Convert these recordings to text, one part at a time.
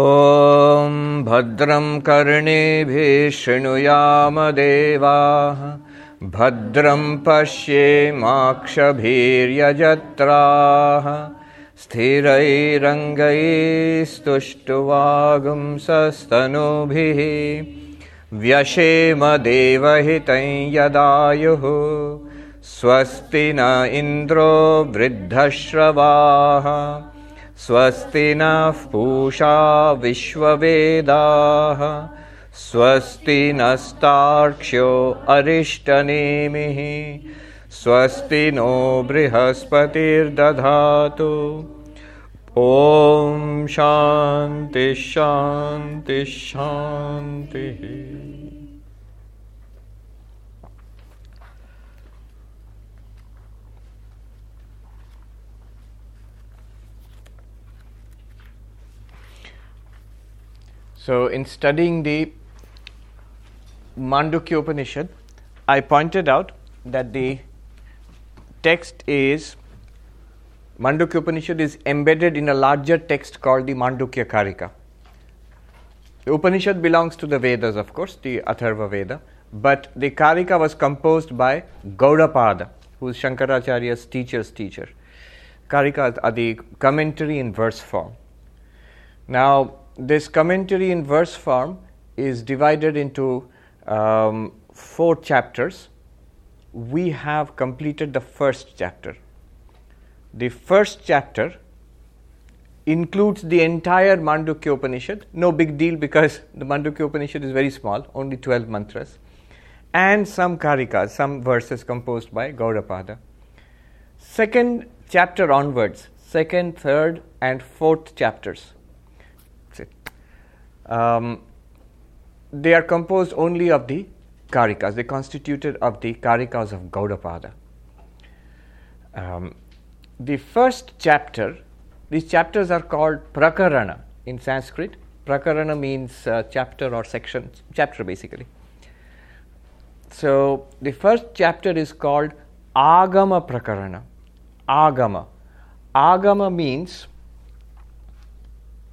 ॐ भद्रं कर्णेभिः शृणुयामदेवाः। भद्रं पश्येमाक्षभिर्यजत्राः स्थिरैरङ्गैस्तुष्टुवागुंसस्तनूभिः व्यशेमदेवहितं यदायुः। स्वस्ति न इन्द्रो वृद्धश्रवाः स्वस्ति नः पूषा विश्ववेदाः स्वस्ति नस्तार्क्ष्यो अरिष्टनेमिः स्वस्ति नो बृहस्पतिर्दधातु। ॐ शान्ति शान्ति So, in studying the Mandukya Upanishad, I pointed out that the text is Mandukya Upanishad is embedded in a larger text called the Mandukya Karika. The Upanishad belongs to the Vedas, of course, the Atharva Veda, but the Karika was composed by Gaudapada, who is Shankaracharya's teacher's teacher. Karika are the commentary in verse form. Now, this commentary in verse form is divided into um, four chapters. We have completed the first chapter. The first chapter includes the entire Mandukya Upanishad. No big deal because the Mandukya Upanishad is very small, only 12 mantras, and some karikas, some verses composed by Gaudapada. Second chapter onwards, second, third, and fourth chapters um, they are composed only of the karikas. They constituted of the karikas of Gaudapada. Um, the first chapter, these chapters are called prakarana in Sanskrit. Prakarana means uh, chapter or section, chapter basically. So the first chapter is called Agama Prakarana. Agama. Agama means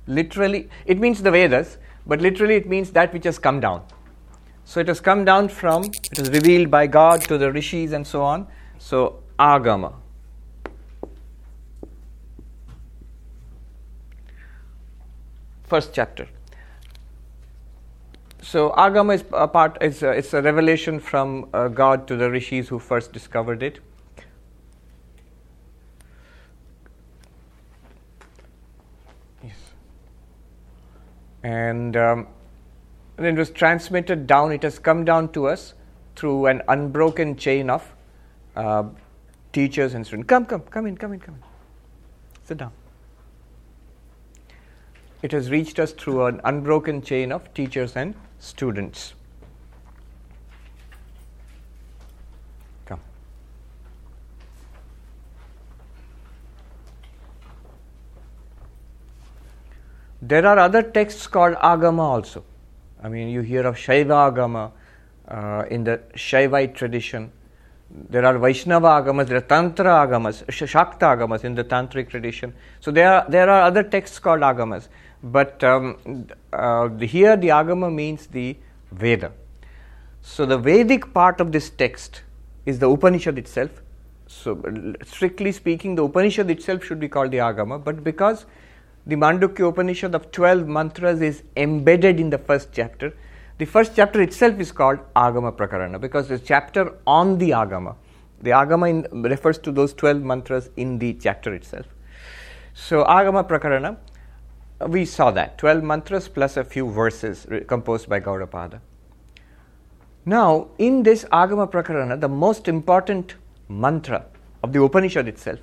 literally, it means the Vedas, but literally it means that which has come down. So it has come down from, it was revealed by God to the rishis and so on. So Agama. First chapter. So Agama is a part, is a, it's a revelation from uh, God to the rishis who first discovered it. And um, then it was transmitted down. It has come down to us through an unbroken chain of uh, teachers and students. Come, come, come in, come in, come in. Sit down. It has reached us through an unbroken chain of teachers and students. There are other texts called Agama also. I mean, you hear of Shaiva Agama uh, in the Shaivite tradition. There are Vaishnava Agamas, there are Tantra Agamas, Shakta Agamas in the Tantric tradition. So there are, there are other texts called Agamas. But um, uh, here the Agama means the Veda. So the Vedic part of this text is the Upanishad itself. So, strictly speaking, the Upanishad itself should be called the Agama, but because the Mandukya Upanishad of 12 mantras is embedded in the first chapter. The first chapter itself is called Agama Prakarana because it's a chapter on the Agama. The Agama in, refers to those 12 mantras in the chapter itself. So, Agama Prakarana, we saw that 12 mantras plus a few verses composed by Gaudapada. Now, in this Agama Prakarana, the most important mantra of the Upanishad itself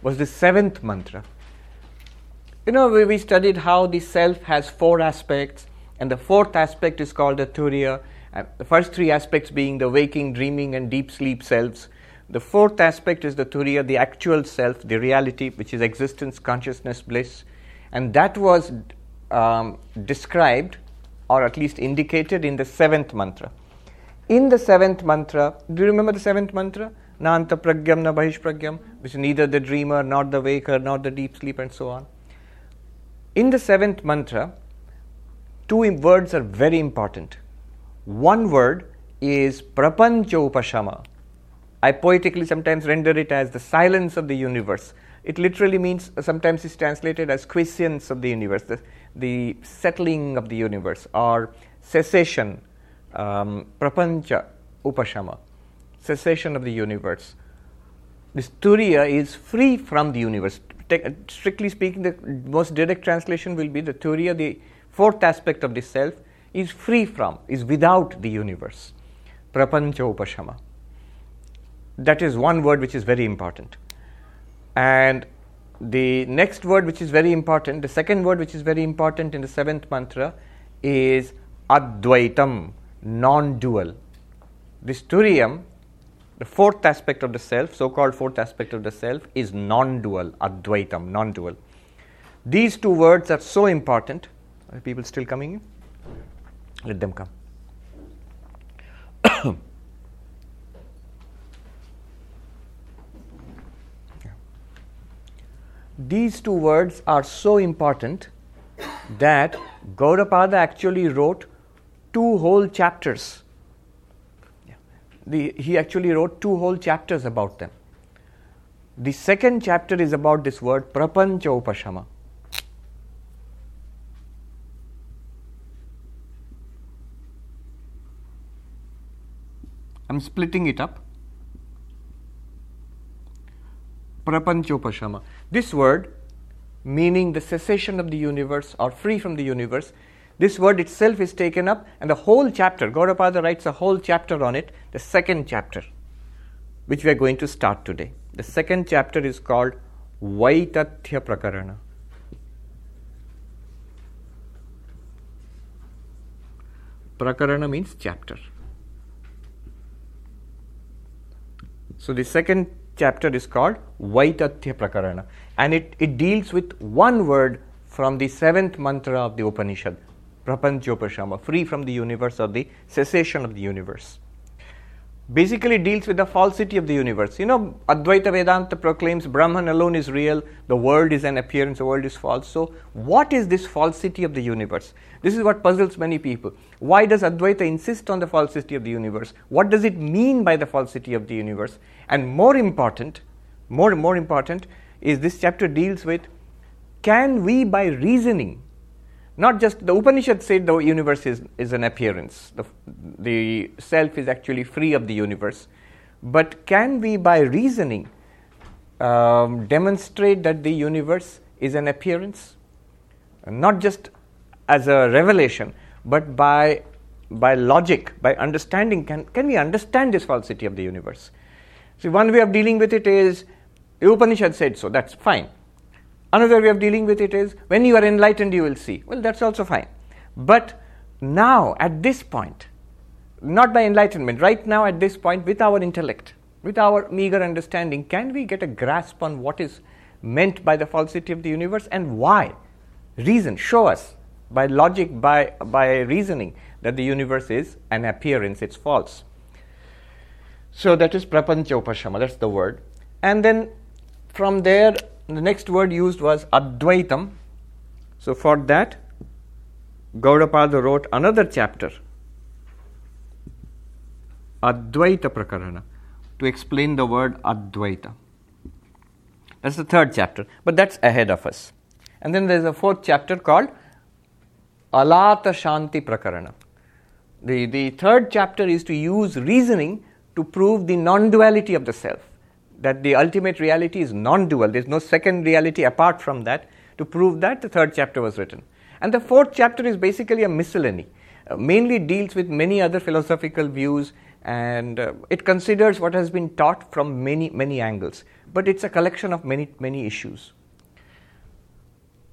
was the seventh mantra you know, we, we studied how the self has four aspects, and the fourth aspect is called the turiya. The first three aspects being the waking, dreaming, and deep sleep selves. The fourth aspect is the turiya, the actual self, the reality, which is existence, consciousness, bliss. And that was um, described, or at least indicated, in the seventh mantra. In the seventh mantra, do you remember the seventh mantra? Nanta pragyam na bahish pragyam, which is neither the dreamer, nor the waker, nor the deep sleep, and so on. In the seventh mantra, two words are very important. One word is prapanchopashama. I poetically sometimes render it as the silence of the universe. It literally means, sometimes it's translated as quiescence of the universe, the, the settling of the universe, or cessation, um, prapancha upashama, cessation of the universe. This turiya is free from the universe. Strictly speaking, the most direct translation will be the turiya, the fourth aspect of the self, is free from, is without the universe. Prapancha upashama. That is one word which is very important. And the next word which is very important, the second word which is very important in the seventh mantra is Advaitam, non dual. This Turiyam, the fourth aspect of the self, so called fourth aspect of the self, is non dual, Advaitam, non dual. These two words are so important. Are people still coming in? Let them come. These two words are so important that Gaudapada actually wrote two whole chapters. The, he actually wrote two whole chapters about them. The second chapter is about this word prapancha upashama. I'm splitting it up. Prapanchopashama. This word, meaning the cessation of the universe or free from the universe, this word itself is taken up, and the whole chapter, Gaudapada writes a whole chapter on it, the second chapter, which we are going to start today. The second chapter is called Vaitathya Prakarana. Prakarana means chapter. So the second chapter is called Vaitathya Prakarana and it, it deals with one word from the seventh mantra of the Upanishad, Prapanchopashama, free from the universe or the cessation of the universe. Basically deals with the falsity of the universe. You know, Advaita Vedanta proclaims Brahman alone is real, the world is an appearance, the world is false. So, what is this falsity of the universe? This is what puzzles many people. Why does Advaita insist on the falsity of the universe? What does it mean by the falsity of the universe? And more important, more and more important, is this chapter deals with can we by reasoning not just the Upanishad said the universe is, is an appearance, the, the self is actually free of the universe. But can we, by reasoning, um, demonstrate that the universe is an appearance? Not just as a revelation, but by, by logic, by understanding. Can, can we understand this falsity of the universe? See, one way of dealing with it is Upanishad said so, that's fine. Another way of dealing with it is when you are enlightened, you will see. Well, that's also fine. But now, at this point, not by enlightenment, right now at this point, with our intellect, with our meager understanding, can we get a grasp on what is meant by the falsity of the universe and why? Reason, show us by logic, by, by reasoning, that the universe is an appearance, it's false. So that is prapancha upashama, that's the word. And then from there, the next word used was Advaitam. So for that, Gaudapada wrote another chapter, Advaita Prakarana, to explain the word Advaita. That's the third chapter, but that's ahead of us. And then there's a fourth chapter called Alata Shanti Prakarana. The, the third chapter is to use reasoning to prove the non duality of the self that the ultimate reality is non dual, there's no second reality apart from that. To prove that, the third chapter was written. And the fourth chapter is basically a miscellany, uh, mainly deals with many other philosophical views and uh, it considers what has been taught from many, many angles. But it's a collection of many, many issues.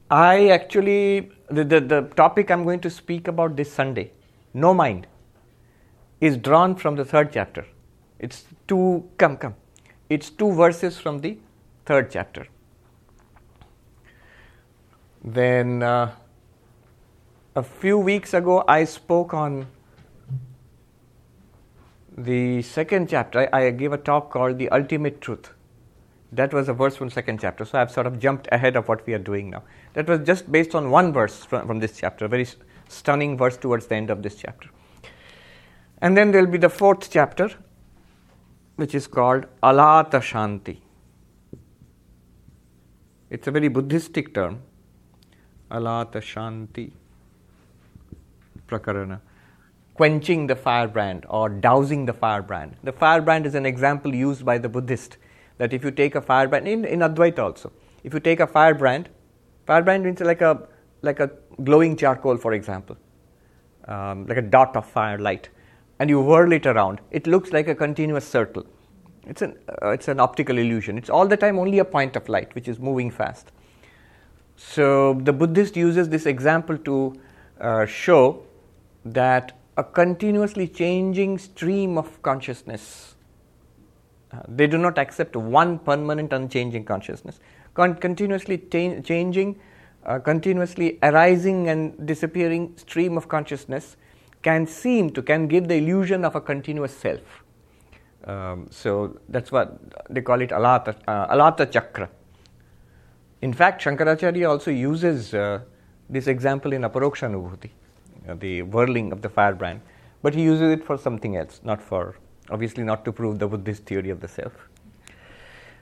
I actually, the, the, the topic I'm going to speak about this Sunday, no mind, is drawn from the third chapter. It's two, come, come. It's two verses from the third chapter. Then uh, a few weeks ago, I spoke on the second chapter. I, I gave a talk called The Ultimate Truth. That was a verse from second chapter. So I've sort of jumped ahead of what we are doing now. That was just based on one verse from, from this chapter, a very stunning verse towards the end of this chapter. And then there will be the fourth chapter, which is called Alata Shanti. It's a very Buddhistic term. Alata Shanti Prakarana. Quenching the firebrand or dousing the firebrand. The firebrand is an example used by the Buddhist that if you take a firebrand, in, in Advaita also, if you take a firebrand, firebrand means like a, like a glowing charcoal, for example, um, like a dot of firelight, and you whirl it around, it looks like a continuous circle. It's an, uh, it's an optical illusion. It's all the time only a point of light which is moving fast. So the Buddhist uses this example to uh, show that a continuously changing stream of consciousness. Uh, they do not accept one permanent, unchanging consciousness. Con- continuously ta- changing, uh, continuously arising and disappearing stream of consciousness can seem to, can give the illusion of a continuous self. Um, so that's what they call it alata, uh, alata chakra. In fact, Shankaracharya also uses uh, this example in Aparoksha Anubhuti, uh, the whirling of the firebrand, but he uses it for something else, not for, obviously, not to prove the Buddhist theory of the self.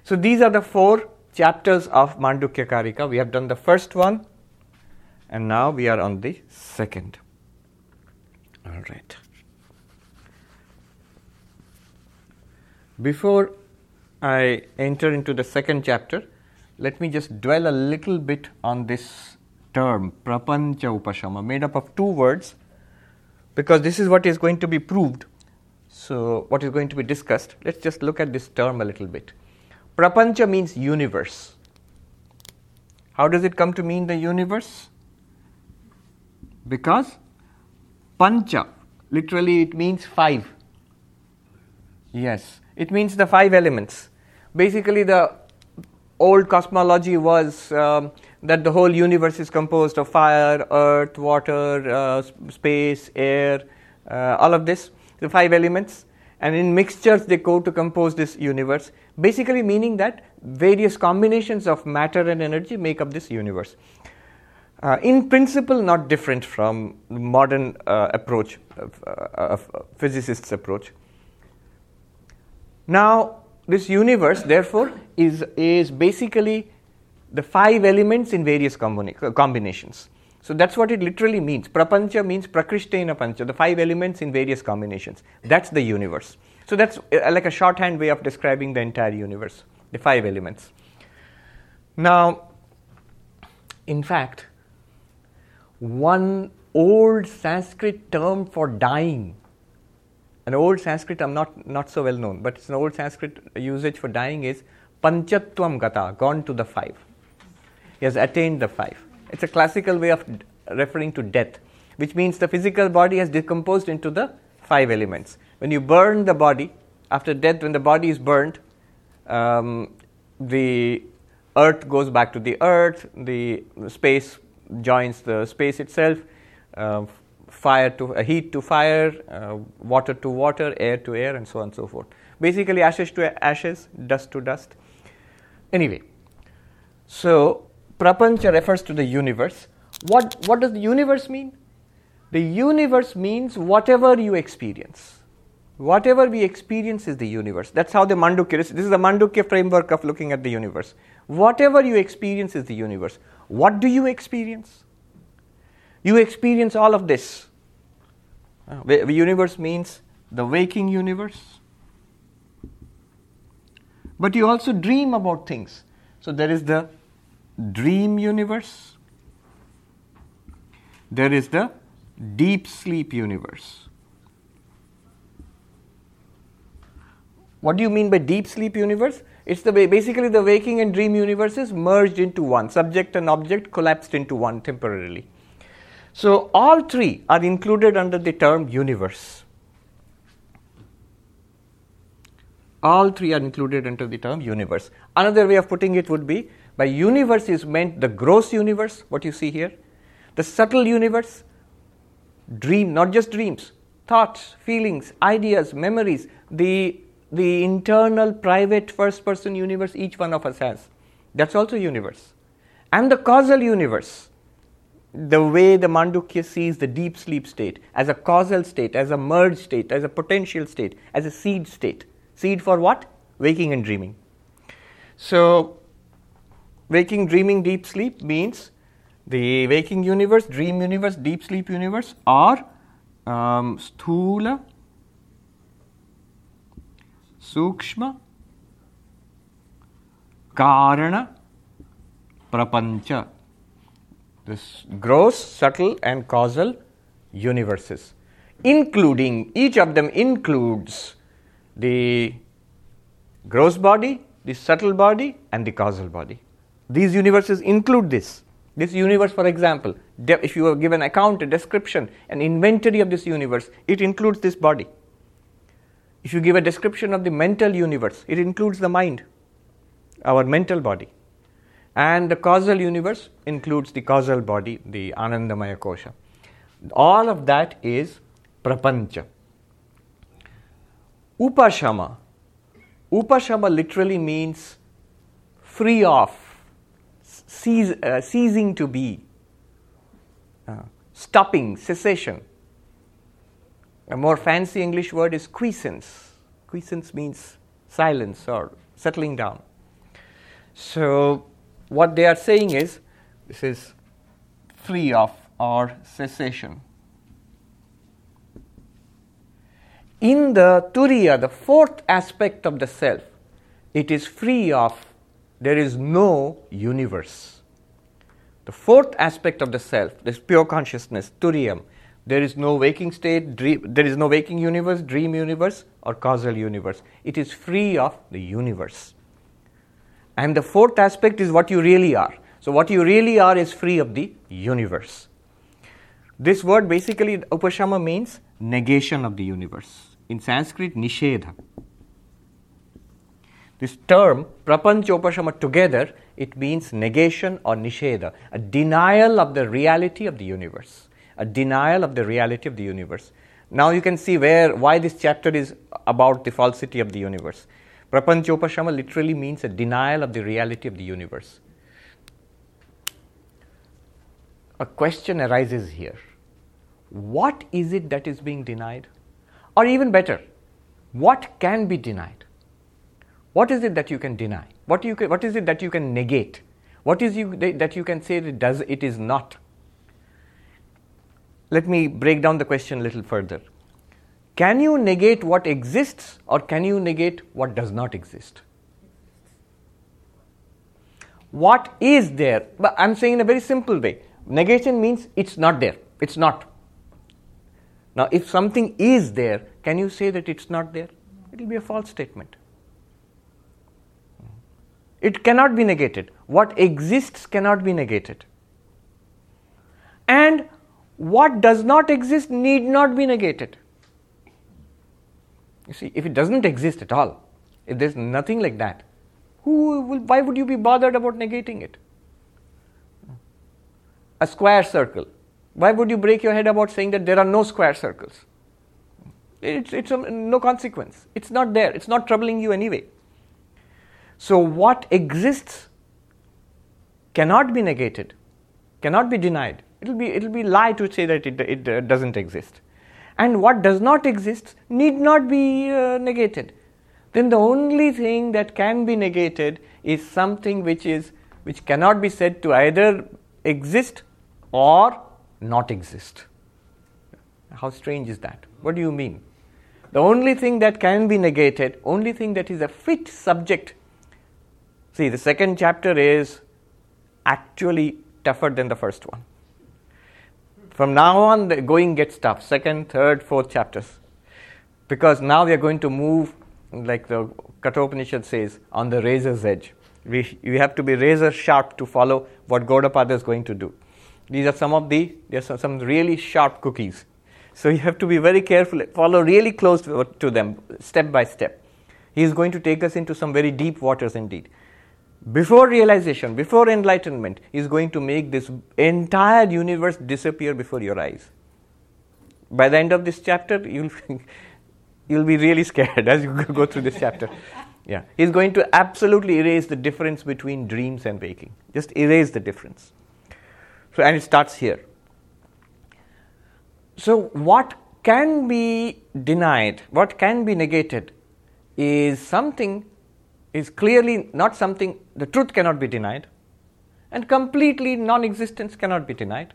So these are the four chapters of Mandukya Karika. We have done the first one, and now we are on the second. All right. Before I enter into the second chapter, let me just dwell a little bit on this term, prapancha upashama, made up of two words, because this is what is going to be proved. So, what is going to be discussed? Let's just look at this term a little bit. Prapancha means universe. How does it come to mean the universe? Because pancha, literally, it means five. Yes, it means the five elements. Basically, the old cosmology was um, that the whole universe is composed of fire, earth, water, uh, space, air, uh, all of this, the five elements. And in mixtures, they go to compose this universe, basically meaning that various combinations of matter and energy make up this universe. Uh, in principle, not different from modern uh, approach uh, of physicists' approach. Now, this universe, therefore, is, is basically the five elements in various combina- combinations. So that's what it literally means. Prapancha means prakrishtena pancha, the five elements in various combinations. That's the universe. So that's uh, like a shorthand way of describing the entire universe, the five elements. Now, in fact, one old Sanskrit term for dying an old Sanskrit, I'm not, not so well known, but it's an old Sanskrit usage for dying is panchatvam gata, gone to the five. He has attained the five. It's a classical way of referring to death, which means the physical body has decomposed into the five elements. When you burn the body, after death, when the body is burned, um, the earth goes back to the earth, the space joins the space itself, uh, fire to uh, heat to fire, uh, water to water, air to air, and so on and so forth. Basically, ashes to ashes, dust to dust. Anyway, so prapancha refers to the universe. What what does the universe mean? The universe means whatever you experience. Whatever we experience is the universe. That's how the Mandukya, this is the Mandukya framework of looking at the universe. Whatever you experience is the universe. What do you experience? You experience all of this. Uh, the universe means the waking universe. But you also dream about things. So there is the dream universe, there is the deep sleep universe. What do you mean by deep sleep universe? It's the basically the waking and dream universes merged into one. Subject and object collapsed into one temporarily. So, all three are included under the term universe. All three are included under the term universe. Another way of putting it would be by universe is meant the gross universe, what you see here, the subtle universe, dream, not just dreams, thoughts, feelings, ideas, memories, the, the internal, private, first person universe each one of us has. That's also universe. And the causal universe the way the Mandukya sees the deep sleep state as a causal state, as a merge state, as a potential state, as a seed state. Seed for what? Waking and dreaming. So, waking, dreaming, deep sleep means the waking universe, dream universe, deep sleep universe are um, sthula, sukshma, karana, prapancha this gross, subtle, and causal universes, including each of them includes the gross body, the subtle body, and the causal body. These universes include this. This universe, for example, if you give an account, a description, an inventory of this universe, it includes this body. If you give a description of the mental universe, it includes the mind, our mental body. And the causal universe includes the causal body, the Anandamaya Kosha. All of that is prapancha. Upashama. Upashama literally means free of, cease, uh, ceasing to be, uh, stopping, cessation. A more fancy English word is quiescence. Quiescence means silence or settling down. So, what they are saying is this is free of or cessation. In the Turiya, the fourth aspect of the self, it is free of, there is no universe. The fourth aspect of the self, this pure consciousness, Turiyam, there is no waking state, dream, there is no waking universe, dream universe, or causal universe. It is free of the universe. And the fourth aspect is what you really are. So, what you really are is free of the universe. This word basically, upashama means negation of the universe. In Sanskrit, nishedha. This term, prapancha upashama together, it means negation or nishedha, a denial of the reality of the universe, a denial of the reality of the universe. Now you can see where why this chapter is about the falsity of the universe. Prapanchopashama literally means a denial of the reality of the universe. A question arises here what is it that is being denied? Or even better, what can be denied? What is it that you can deny? What, you can, what is it that you can negate? What is you, that you can say does it is not? Let me break down the question a little further. Can you negate what exists or can you negate what does not exist? What is there? But I'm saying in a very simple way. Negation means it's not there. It's not. Now, if something is there, can you say that it's not there? It will be a false statement. It cannot be negated. What exists cannot be negated. What does not exist need not be negated. You see, if it doesn't exist at all, if there's nothing like that, who will, why would you be bothered about negating it? A square circle. Why would you break your head about saying that there are no square circles? It's, it's a, no consequence. It's not there. It's not troubling you anyway. So, what exists cannot be negated, cannot be denied. It'll be, it'll be lie to say that it, it uh, doesn't exist. And what does not exist need not be uh, negated. Then the only thing that can be negated is something which is which cannot be said to either exist or not exist. How strange is that? What do you mean? The only thing that can be negated only thing that is a fit subject. See the second chapter is actually tougher than the first one from now on, the going gets tough. Second, third, fourth chapters. Because now we are going to move, like the Kathopanishad says, on the razor's edge. We, we have to be razor sharp to follow what Gaudapada is going to do. These are some of the, there's some really sharp cookies. So you have to be very careful, follow really close to them, step by step. He is going to take us into some very deep waters indeed before realization, before enlightenment, is going to make this entire universe disappear before your eyes. By the end of this chapter, you'll, you'll be really scared as you go through this chapter. Yeah, he's going to absolutely erase the difference between dreams and waking. Just erase the difference. So, and it starts here. so, what can be denied, what can be negated, is something, is clearly not something, the truth cannot be denied, and completely non existence cannot be denied.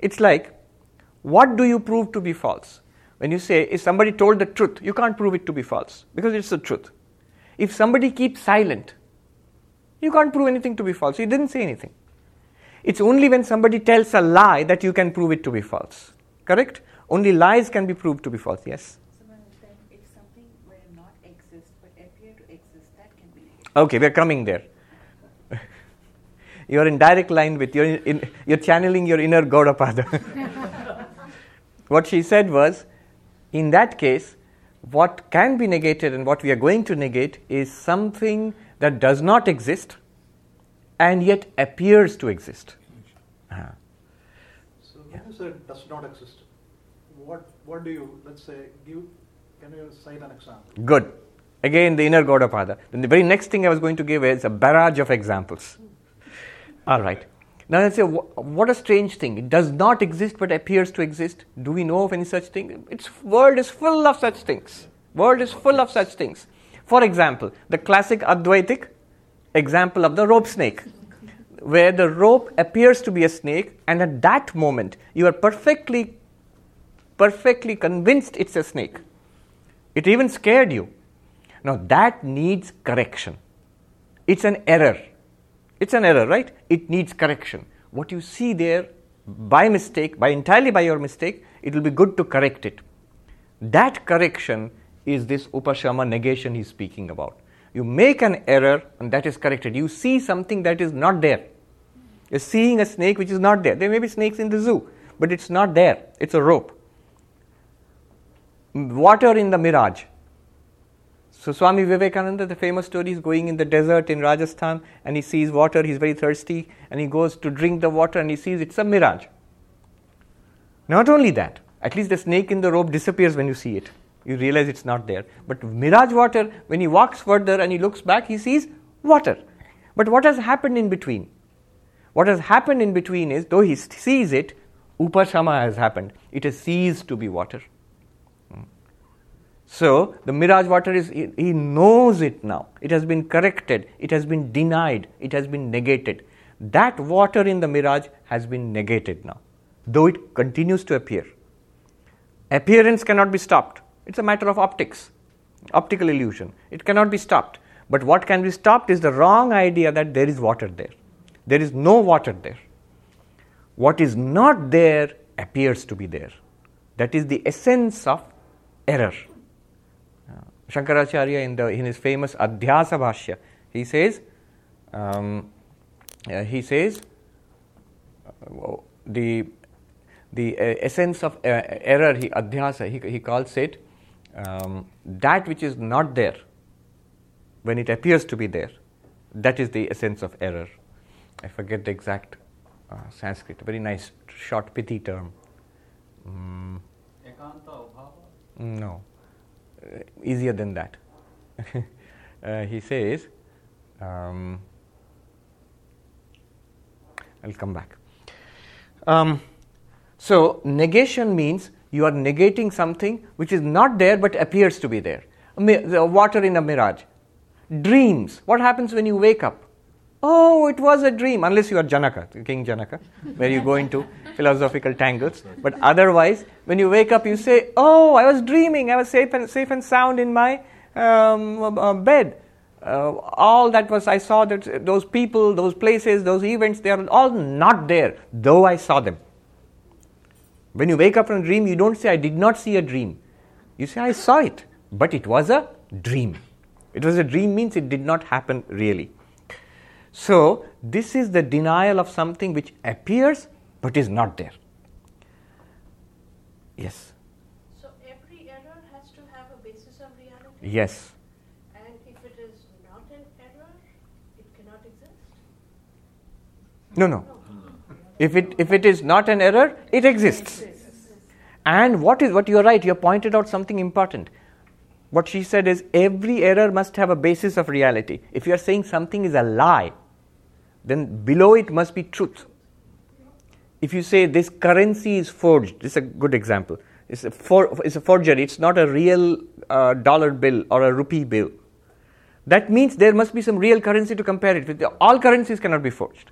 It's like, what do you prove to be false? When you say, if somebody told the truth, you can't prove it to be false because it's the truth. If somebody keeps silent, you can't prove anything to be false. He didn't say anything. It's only when somebody tells a lie that you can prove it to be false. Correct? Only lies can be proved to be false. Yes? if something were not exist but appear to exist, that can be Okay, we're coming there. you're in direct line with, you're, in, you're channeling your inner Gaudapada. what she said was, in that case, what can be negated and what we are going to negate is something that does not exist and yet appears to exist. Uh-huh. So when you say does not exist, what what do you let's say give? Can you cite an example? Good. Again, the inner Gaudapada. Then the very next thing I was going to give is a barrage of examples. All right. Now let's say, what a strange thing. It does not exist but appears to exist. Do we know of any such thing? Its world is full of such things. World is full of such things. For example, the classic Advaitic example of the rope snake, where the rope appears to be a snake, and at that moment you are perfectly, perfectly convinced it's a snake. It even scared you. Now that needs correction. It's an error. It's an error, right? It needs correction. What you see there by mistake, by entirely by your mistake, it will be good to correct it. That correction is this upashama negation he's speaking about. You make an error and that is corrected. You see something that is not there. You're seeing a snake which is not there. There may be snakes in the zoo, but it's not there. It's a rope. Water in the mirage. So Swami Vivekananda, the famous story, is going in the desert in Rajasthan and he sees water, he's very thirsty, and he goes to drink the water and he sees it's a mirage. Not only that, at least the snake in the rope disappears when you see it. You realize it's not there. But mirage water, when he walks further and he looks back, he sees water. But what has happened in between? What has happened in between is, though he sees it, upashama has happened. It has ceased to be water. So the mirage water is, he knows it now. It has been corrected, it has been denied, it has been negated. That water in the mirage has been negated now, though it continues to appear. Appearance cannot be stopped. It's a matter of optics, optical illusion. It cannot be stopped. But what can be stopped is the wrong idea that there is water there. There is no water there. What is not there appears to be there. That is the essence of error. Shankaracharya in, the, in his famous Adhyasa Bhashya, he says, um, uh, he says, uh, the, the uh, essence of uh, error, he, Adhyasa, he, he calls it um, that which is not there when it appears to be there. That is the essence of error. I forget the exact uh, Sanskrit, very nice, short, pithy term. Mm. No. Uh, easier than that. uh, he says, um, I'll come back. Um, so, negation means you are negating something which is not there but appears to be there. The water in a mirage. Dreams. What happens when you wake up? Oh, it was a dream, unless you are Janaka, King Janaka, where you go into philosophical tangles. But otherwise, when you wake up, you say, Oh, I was dreaming, I was safe and, safe and sound in my um, uh, bed. Uh, all that was, I saw that those people, those places, those events, they are all not there, though I saw them. When you wake up from a dream, you don't say, I did not see a dream. You say, I saw it, but it was a dream. It was a dream means it did not happen really. So, this is the denial of something which appears but is not there. Yes. So, every error has to have a basis of reality? Yes. And if it is not an error, it cannot exist? No, no. If it, if it is not an error, it exists. And what is what you're right, you have pointed out something important. What she said is every error must have a basis of reality. If you are saying something is a lie, then below it must be truth. if you say this currency is forged, this is a good example. It's a, for, it's a forgery, it's not a real uh, dollar bill or a rupee bill. That means there must be some real currency to compare it with. All currencies cannot be forged.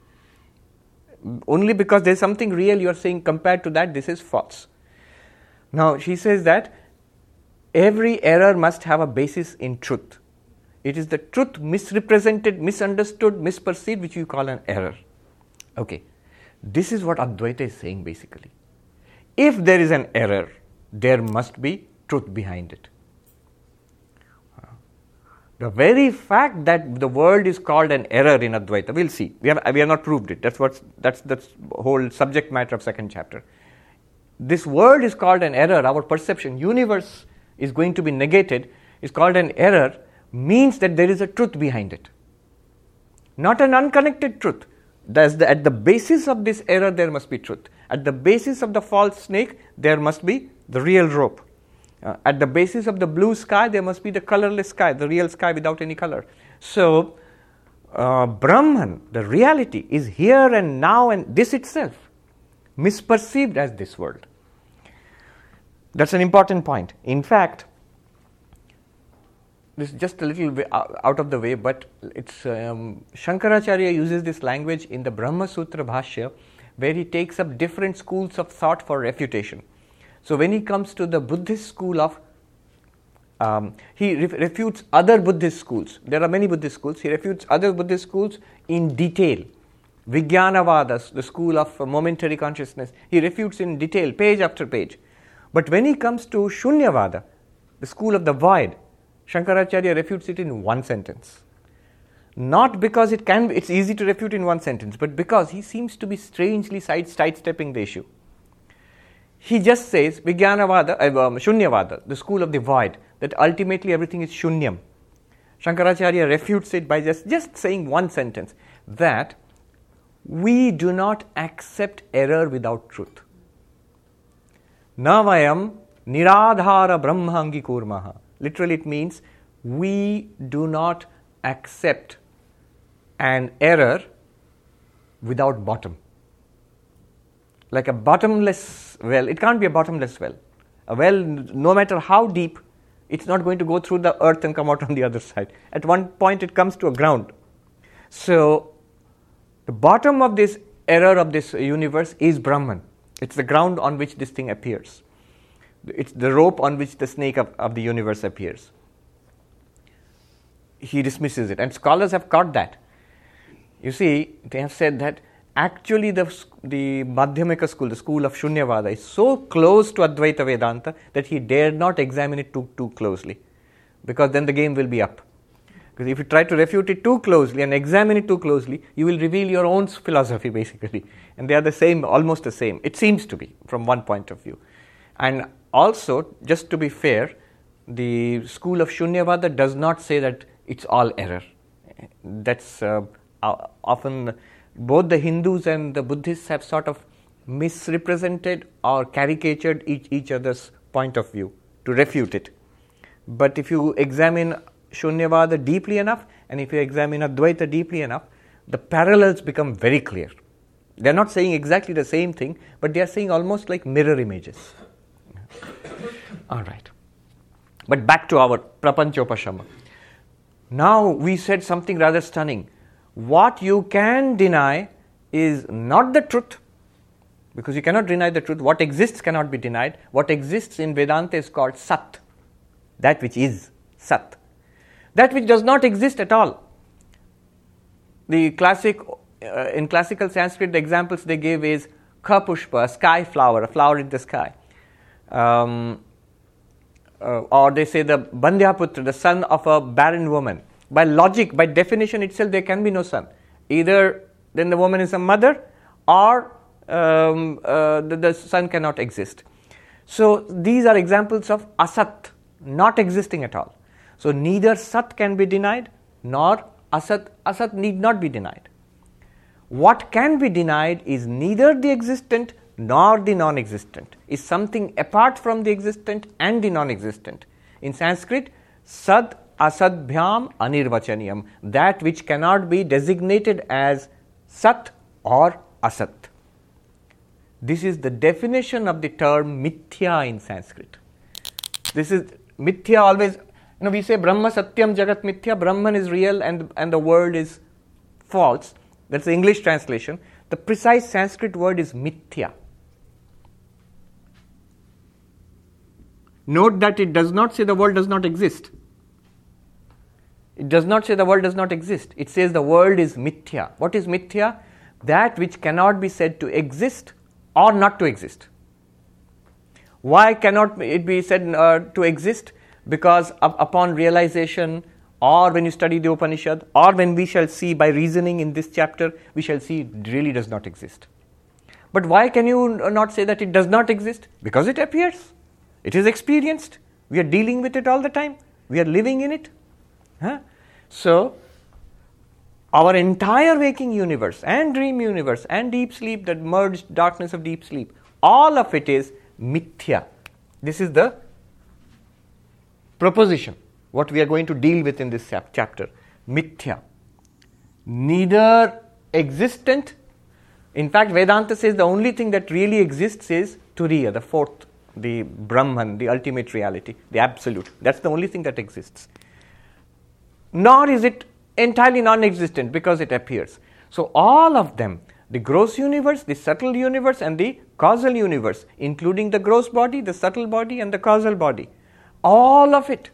Only because there's something real, you are saying compared to that, this is false. Now, she says that every error must have a basis in truth. It is the truth misrepresented, misunderstood, misperceived, which you call an error. Okay, this is what Advaita is saying basically. If there is an error, there must be truth behind it. The very fact that the world is called an error in Advaita, we'll see. We have, we have not proved it. That's what's that's the whole subject matter of second chapter. This world is called an error. Our perception, universe is going to be negated, is called an error, means that there is a truth behind it. Not an unconnected truth. The, at the basis of this error, there must be truth. At the basis of the false snake, there must be the real rope. Uh, at the basis of the blue sky, there must be the colorless sky, the real sky without any color. So, uh, Brahman, the reality, is here and now and this itself, misperceived as this world. That's an important point. In fact, this is just a little out of the way, but it's um, Shankaracharya uses this language in the Brahma Sutra Bhashya, where he takes up different schools of thought for refutation. So when he comes to the Buddhist school of, um, he ref- refutes other Buddhist schools. There are many Buddhist schools. He refutes other Buddhist schools in detail. Vijnanavada, the school of momentary consciousness, he refutes in detail, page after page. But when he comes to Shunyavada, the school of the void, Shankaracharya refutes it in one sentence. Not because it can, it's easy to refute in one sentence, but because he seems to be strangely side, sidestepping the issue. He just says Vijnanavada, uh, um, Shunyavada, the school of the void, that ultimately everything is Shunyam. Shankaracharya refutes it by just, just saying one sentence that we do not accept error without truth. Navayam niradhara brahmangi kurmaha. Literally, it means we do not accept an error without bottom like a bottomless well. It can't be a bottomless well. A well, no matter how deep, it's not going to go through the earth and come out on the other side. At one point, it comes to a ground. So, the bottom of this error of this universe is Brahman. It's the ground on which this thing appears. It's the rope on which the snake of, of the universe appears. He dismisses it, and scholars have caught that. You see, they have said that actually the, the Madhyamika school, the school of Shunyavada, is so close to Advaita Vedanta that he dared not examine it too, too closely because then the game will be up. Because if you try to refute it too closely and examine it too closely, you will reveal your own philosophy basically. And they are the same, almost the same. It seems to be from one point of view. And also, just to be fair, the school of Shunyavada does not say that it's all error. That's uh, often both the Hindus and the Buddhists have sort of misrepresented or caricatured each, each other's point of view to refute it. But if you examine Shunyavada deeply enough and if you examine Advaita deeply enough, the parallels become very clear. They are not saying exactly the same thing, but they are saying almost like mirror images. All right. But back to our Prapanchopashama. Now we said something rather stunning what you can deny is not the truth, because you cannot deny the truth. What exists cannot be denied. What exists in Vedanta is called Sat, that which is Sat. That which does not exist at all. The classic, uh, in classical Sanskrit, the examples they give is Kapushpa, a sky flower, a flower in the sky. Um, uh, or they say the Bandhyaputra, the son of a barren woman by logic, by definition itself, there can be no son. Either then the woman is a mother or um, uh, the, the, son cannot exist. So these are examples of asat, not existing at all. So neither sat can be denied nor asat, asat need not be denied. What can be denied is neither the existent nor the non existent, is something apart from the existent and the non existent. In Sanskrit, sad asadbhyam anirvachaniyam, that which cannot be designated as sat or asat. This is the definition of the term mithya in Sanskrit. This is mithya always, you know, we say Brahma Satyam Jagat Mithya, Brahman is real and, and the world is false. That's the English translation. The precise Sanskrit word is mithya. Note that it does not say the world does not exist. It does not say the world does not exist. It says the world is mithya. What is mithya? That which cannot be said to exist or not to exist. Why cannot it be said uh, to exist? Because up, upon realization, or when you study the Upanishad, or when we shall see by reasoning in this chapter, we shall see it really does not exist. But why can you not say that it does not exist? Because it appears. It is experienced. We are dealing with it all the time. We are living in it. Huh? So, our entire waking universe and dream universe and deep sleep, that merged darkness of deep sleep, all of it is mithya. This is the proposition, what we are going to deal with in this chapter. Mithya. Neither existent, in fact, Vedanta says the only thing that really exists is Turiya, the fourth, the Brahman, the ultimate reality, the absolute. That's the only thing that exists. Nor is it entirely non existent because it appears. So, all of them, the gross universe, the subtle universe, and the causal universe, including the gross body, the subtle body, and the causal body, all of it,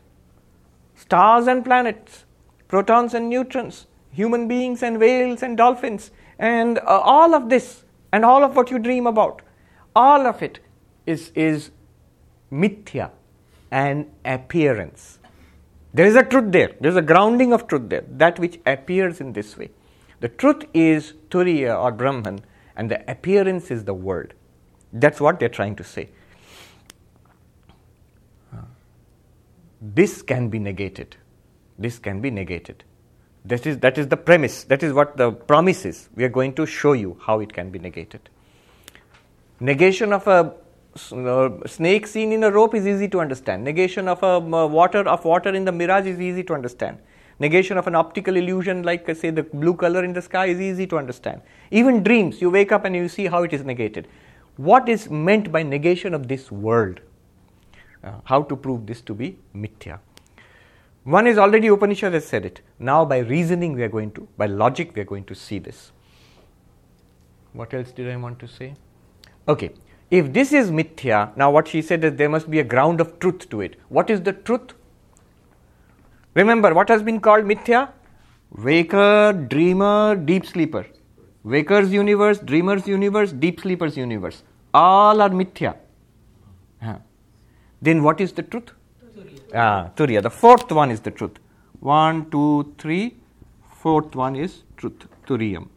stars and planets, protons and neutrons, human beings and whales and dolphins, and uh, all of this, and all of what you dream about, all of it is, is mithya and appearance. There is a truth there, there is a grounding of truth there, that which appears in this way. The truth is Turiya or Brahman, and the appearance is the world. That's what they're trying to say. This can be negated. This can be negated. That is, that is the premise. That is what the promise is. We are going to show you how it can be negated. Negation of a snake seen in a rope is easy to understand. Negation of a uh, water of water in the mirage is easy to understand. Negation of an optical illusion, like uh, say the blue color in the sky, is easy to understand. Even dreams, you wake up and you see how it is negated. What is meant by negation of this world? Uh, how to prove this to be mithya? One is already Upanishad has said it. Now, by reasoning, we are going to, by logic, we are going to see this. What else did I want to say? Okay, if this is mithya, now what she said is there must be a ground of truth to it. What is the truth? Remember, what has been called mithya? Waker, dreamer, deep sleeper. Waker's universe, dreamer's universe, deep sleeper's universe. All are mithya. Huh. Then what is the truth? Ah, Turiya. The fourth one is the truth. One, two, three. Fourth one is truth. Turiyam.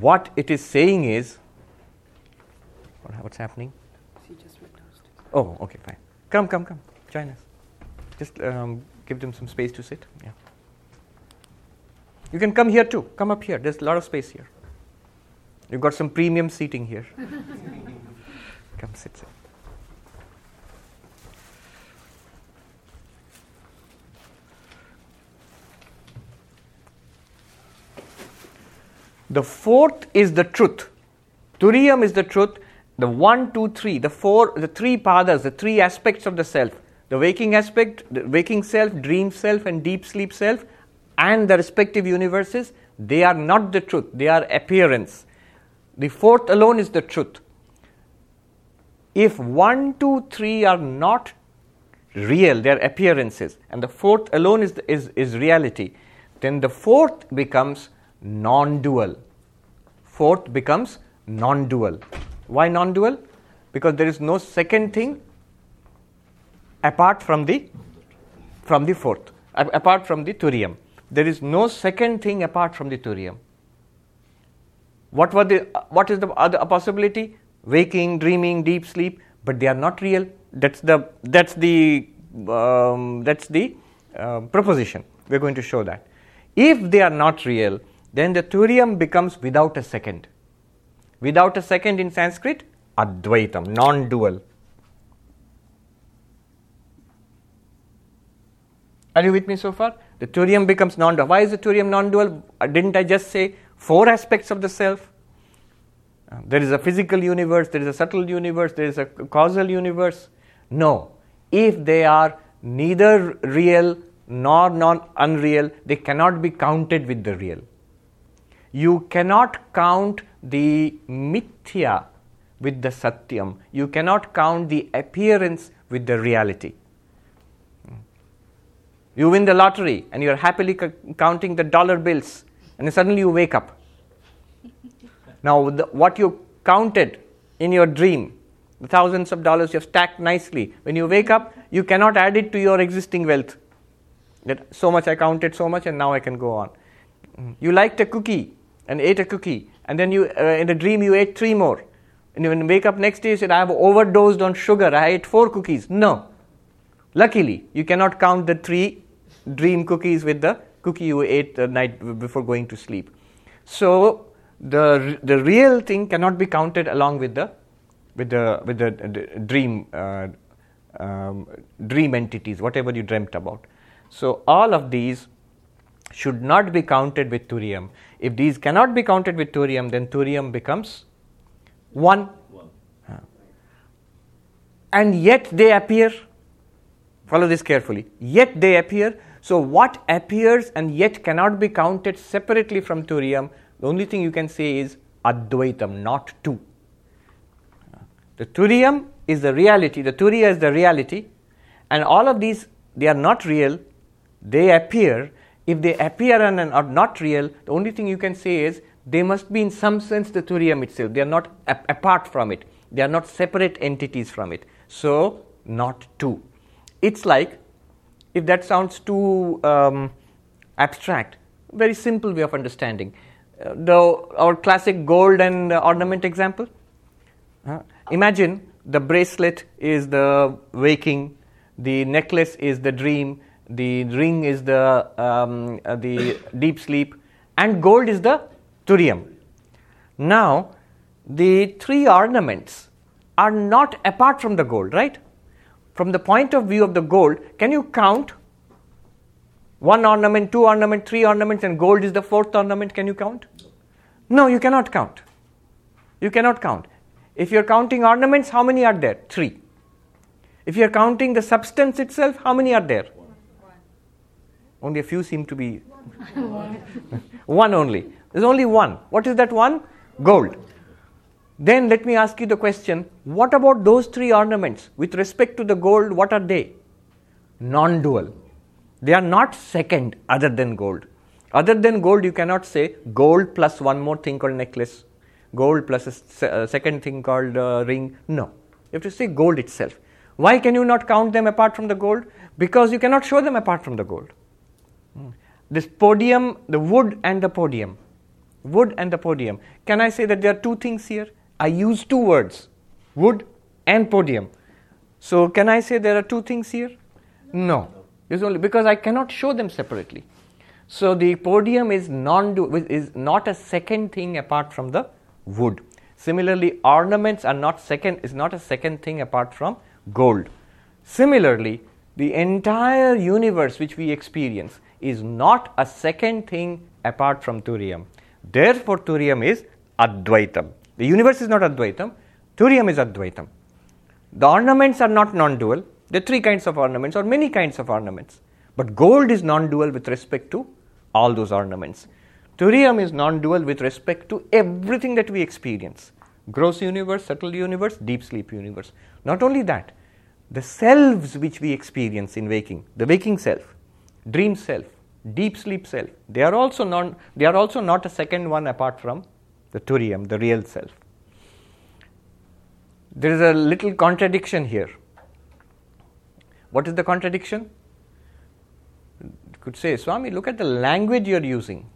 What it is saying is what's happening? She just went downstairs. Oh, okay, fine. Come, come, come. Join us. Just um, give them some space to sit. Yeah. You can come here too. Come up here. There's a lot of space here. You've got some premium seating here. come sit, sit. The fourth is the truth. Turiyam is the truth. The one, two, three, the four, the three padas, the three aspects of the self. The waking aspect, the waking self, dream self, and deep sleep self, and the respective universes, they are not the truth, they are appearance. The fourth alone is the truth. If one, two, three are not real, they are appearances, and the fourth alone is, is, is reality, then the fourth becomes non dual. Fourth becomes non dual. Why non dual? Because there is no second thing apart from the from the fourth, apart from the turiyam. There is no second thing apart from the turiyam. What were the what is the other possibility? Waking, dreaming, deep sleep, but they are not real. That's the that's the um, that's the uh, proposition. We're going to show that. If they are not real, then the turiyam becomes without a second. Without a second in Sanskrit, Advaitam, non dual. Are you with me so far? The turiyam becomes non dual. Why is the turiyam non dual? Uh, didn't I just say four aspects of the self. Uh, there is a physical universe, there is a subtle universe, there is a causal universe. No. If they are neither real nor non unreal, they cannot be counted with the real. You cannot count the mithya with the satyam. You cannot count the appearance with the reality. You win the lottery and you're happily c- counting the dollar bills, and suddenly you wake up. Now, the, what you counted in your dream, the thousands of dollars you have stacked nicely, when you wake up, you cannot add it to your existing wealth. That so much I counted, so much, and now I can go on. You liked a cookie and ate a cookie, and then you, uh, in the dream, you ate three more. And when you wake up next day, you said, I have overdosed on sugar, I ate four cookies. No. Luckily, you cannot count the three dream cookies with the cookie you ate the night before going to sleep. So, the, the real thing cannot be counted along with the, with the, with the, the dream, uh, um, dream entities, whatever you dreamt about. So, all of these should not be counted with Turiam. If these cannot be counted with Turiam, then Turiam becomes 1. And yet they appear. Follow this carefully. Yet they appear. So, what appears and yet cannot be counted separately from Turiam, the only thing you can say is Advaitam, not two. The Turiam is the reality, the Turiya is the reality, and all of these, they are not real, they appear. If they appear and are not real, the only thing you can say is they must be in some sense the Turiyam itself. They are not ap- apart from it. They are not separate entities from it. So, not two. It's like, if that sounds too um, abstract, very simple way of understanding. Uh, the, our classic gold and uh, ornament example. Imagine the bracelet is the waking, the necklace is the dream, the ring is the, um, uh, the deep sleep, and gold is the turiam. Now, the three ornaments are not apart from the gold, right? From the point of view of the gold, can you count one ornament, two ornament, three ornaments, and gold is the fourth ornament? Can you count? No, you cannot count. You cannot count. If you're counting ornaments, how many are there? Three. If you're counting the substance itself, how many are there? Only a few seem to be. one only. There's only one. What is that one? Gold. Then let me ask you the question what about those three ornaments? With respect to the gold, what are they? Non dual. They are not second other than gold. Other than gold, you cannot say gold plus one more thing called necklace, gold plus a uh, second thing called uh, ring. No. You have to say gold itself. Why can you not count them apart from the gold? Because you cannot show them apart from the gold. This podium, the wood and the podium. Wood and the podium. Can I say that there are two things here? I use two words wood and podium. So, can I say there are two things here? No. It's only because I cannot show them separately. So, the podium is, non is not a second thing apart from the wood. Similarly, ornaments are not second is not a second thing apart from gold. Similarly, the entire universe which we experience is not a second thing apart from Turiam. Therefore, Turiam is Advaitam. The universe is not Advaitam, Turiam is Advaitam. The ornaments are not non dual. There are three kinds of ornaments or many kinds of ornaments. But gold is non dual with respect to all those ornaments. Turiam is non dual with respect to everything that we experience gross universe, subtle universe, deep sleep universe. Not only that, the selves which we experience in waking, the waking self, dream self, deep sleep self, they are also non they are also not a second one apart from the Turiam, the real self. There is a little contradiction here. What is the contradiction? You could say, Swami, look at the language you are using.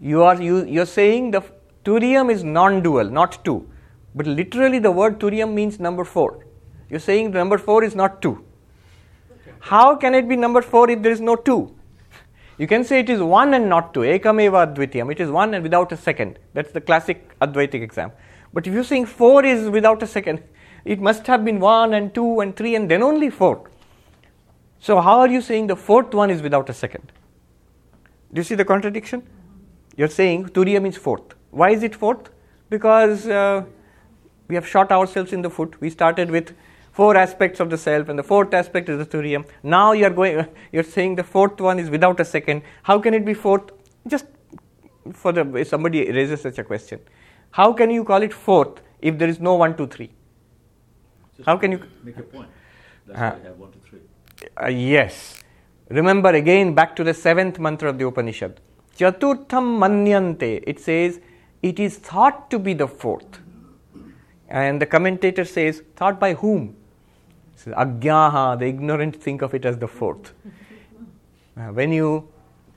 You are you, you're saying the Turiam is non dual, not two. But literally, the word Turiam means number four. You're saying number four is not two. How can it be number four if there is no two? You can say it is one and not two. Ekameva Advitiyam. It is one and without a second. That's the classic Advaitic exam. But if you're saying four is without a second, it must have been one and two and three and then only four. So, how are you saying the fourth one is without a second? Do you see the contradiction? You're saying Turiya means fourth. Why is it fourth? Because uh, we have shot ourselves in the foot. We started with four aspects of the self, and the fourth aspect is the Turiya. Now you're going, you're saying the fourth one is without a second. How can it be fourth? Just for the if somebody raises such a question, how can you call it fourth if there is no one, two, three? Just How can you- make a point? That's Uh, why I have one, two, three. Uh, yes. Remember again back to the seventh mantra of the Upanishad. Chaturtham manyante. It says it is thought to be the fourth. And the commentator says, thought by whom? The ignorant think of it as the fourth. Uh, when you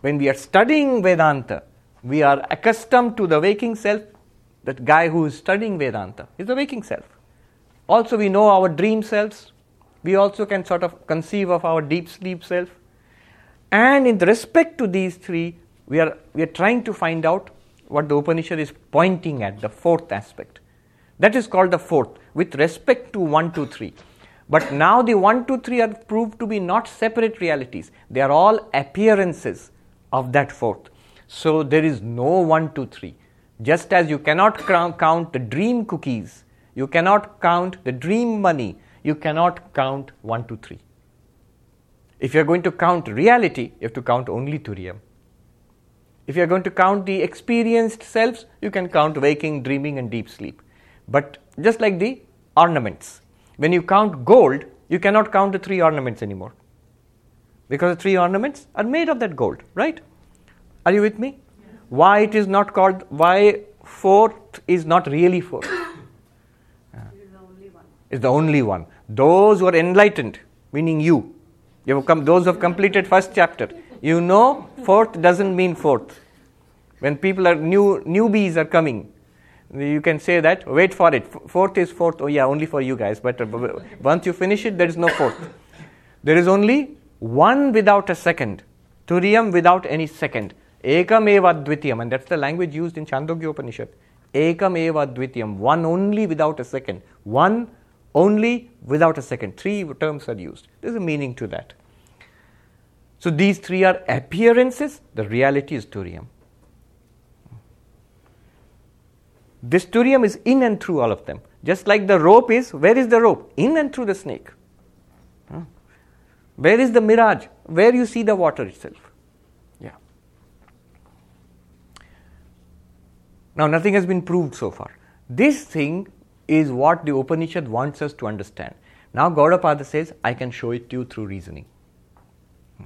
when we are studying Vedanta, we are accustomed to the waking self. That guy who is studying Vedanta is the waking self. Also, we know our dream selves. We also can sort of conceive of our deep sleep self. And in respect to these three, we are, we are trying to find out what the Upanishad is pointing at, the fourth aspect. That is called the fourth, with respect to 1, 2, 3. But now the 1, 2, 3 are proved to be not separate realities, they are all appearances of that fourth. So there is no 1, 2, 3. Just as you cannot count the dream cookies, you cannot count the dream money, you cannot count 1, 2, 3. If you are going to count reality, you have to count only Turiyam. If you are going to count the experienced selves, you can count waking, dreaming, and deep sleep. But just like the ornaments, when you count gold, you cannot count the three ornaments anymore. Because the three ornaments are made of that gold, right? Are you with me? Why it is not called, why fourth is not really fourth? It is the only one. is the only one. Those who are enlightened, meaning you, you have come, those who have completed first chapter, you know fourth doesn't mean fourth. When people are new newbies are coming, you can say that. Wait for it. Fourth is fourth. Oh yeah, only for you guys. But uh, once you finish it, there is no fourth. There is only one without a second. Turiyam without any second. Ekam eva dvitiyam, and that's the language used in Chandogya Upanishad. Ekam eva dvitiyam, one only without a second. One only without a second. Three terms are used. There's a meaning to that. So these three are appearances, the reality is Turiyam. This Turiyam is in and through all of them. Just like the rope is, where is the rope? In and through the snake. Huh? Where is the mirage? Where you see the water itself. Yeah. Now, nothing has been proved so far. This thing is what the Upanishad wants us to understand. Now, Gaudapada says, I can show it to you through reasoning. Hmm.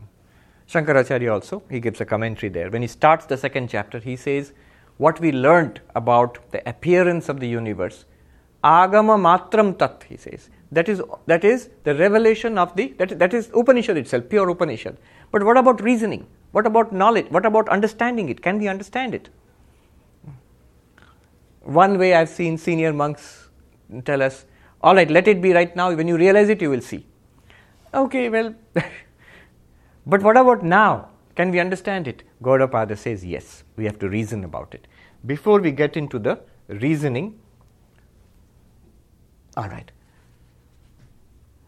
Shankaracharya also, he gives a commentary there. When he starts the second chapter, he says, What we learnt about the appearance of the universe, agama matram tat, he says. That is, that is the revelation of the, that, that is Upanishad itself, pure Upanishad. But what about reasoning? What about knowledge? What about understanding it? Can we understand it? One way I've seen senior monks tell us, all right, let it be right now. When you realize it, you will see. Okay, well, but what about now? Can we understand it? Gaudapada says yes, we have to reason about it. Before we get into the reasoning, all right.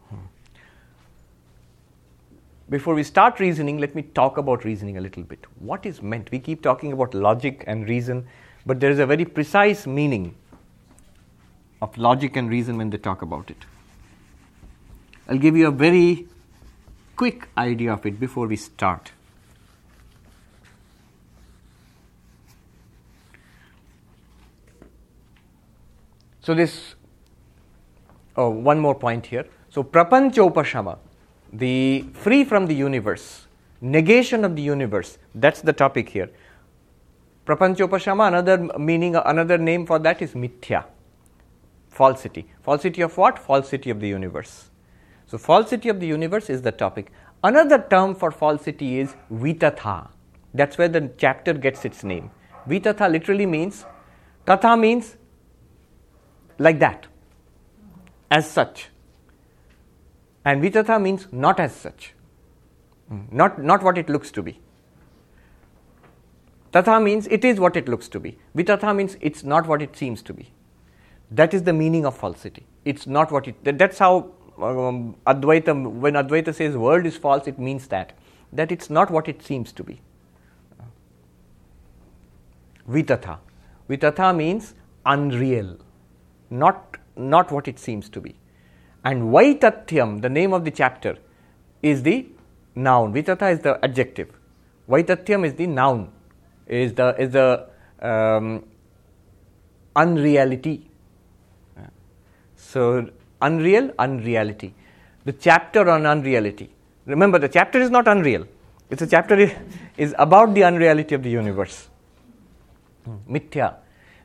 Hmm. Before we start reasoning, let me talk about reasoning a little bit. What is meant? We keep talking about logic and reason, but there is a very precise meaning of logic and reason when they talk about it. I'll give you a very quick idea of it before we start. So, this, oh, one more point here. So, prapanchopashama, the free from the universe, negation of the universe, that's the topic here. Prapanchopashama, another meaning, another name for that is mithya, falsity. Falsity of what? Falsity of the universe. So, falsity of the universe is the topic. Another term for falsity is vitatha. That's where the chapter gets its name. Vitatha literally means, tatha means like that, as such. And vitatha means not as such, Mm, not, not what it looks to be. Tatha means it is what it looks to be. Vitatha means it's not what it seems to be. That is the meaning of falsity. It's not what it. that- That's how um, Advaita. When Advaita says world is false, it means that that it's not what it seems to be. Vitatha. Vitatha means unreal, not, not what it seems to be. And Vaitatyam, the name of the chapter, is the noun. Vitatha is the adjective. Vaitatyam is the noun, is the, is the um, unreality. So, unreal, unreality. The chapter on unreality. Remember, the chapter is not unreal. It's a chapter is, is about the unreality of the universe. Mithya.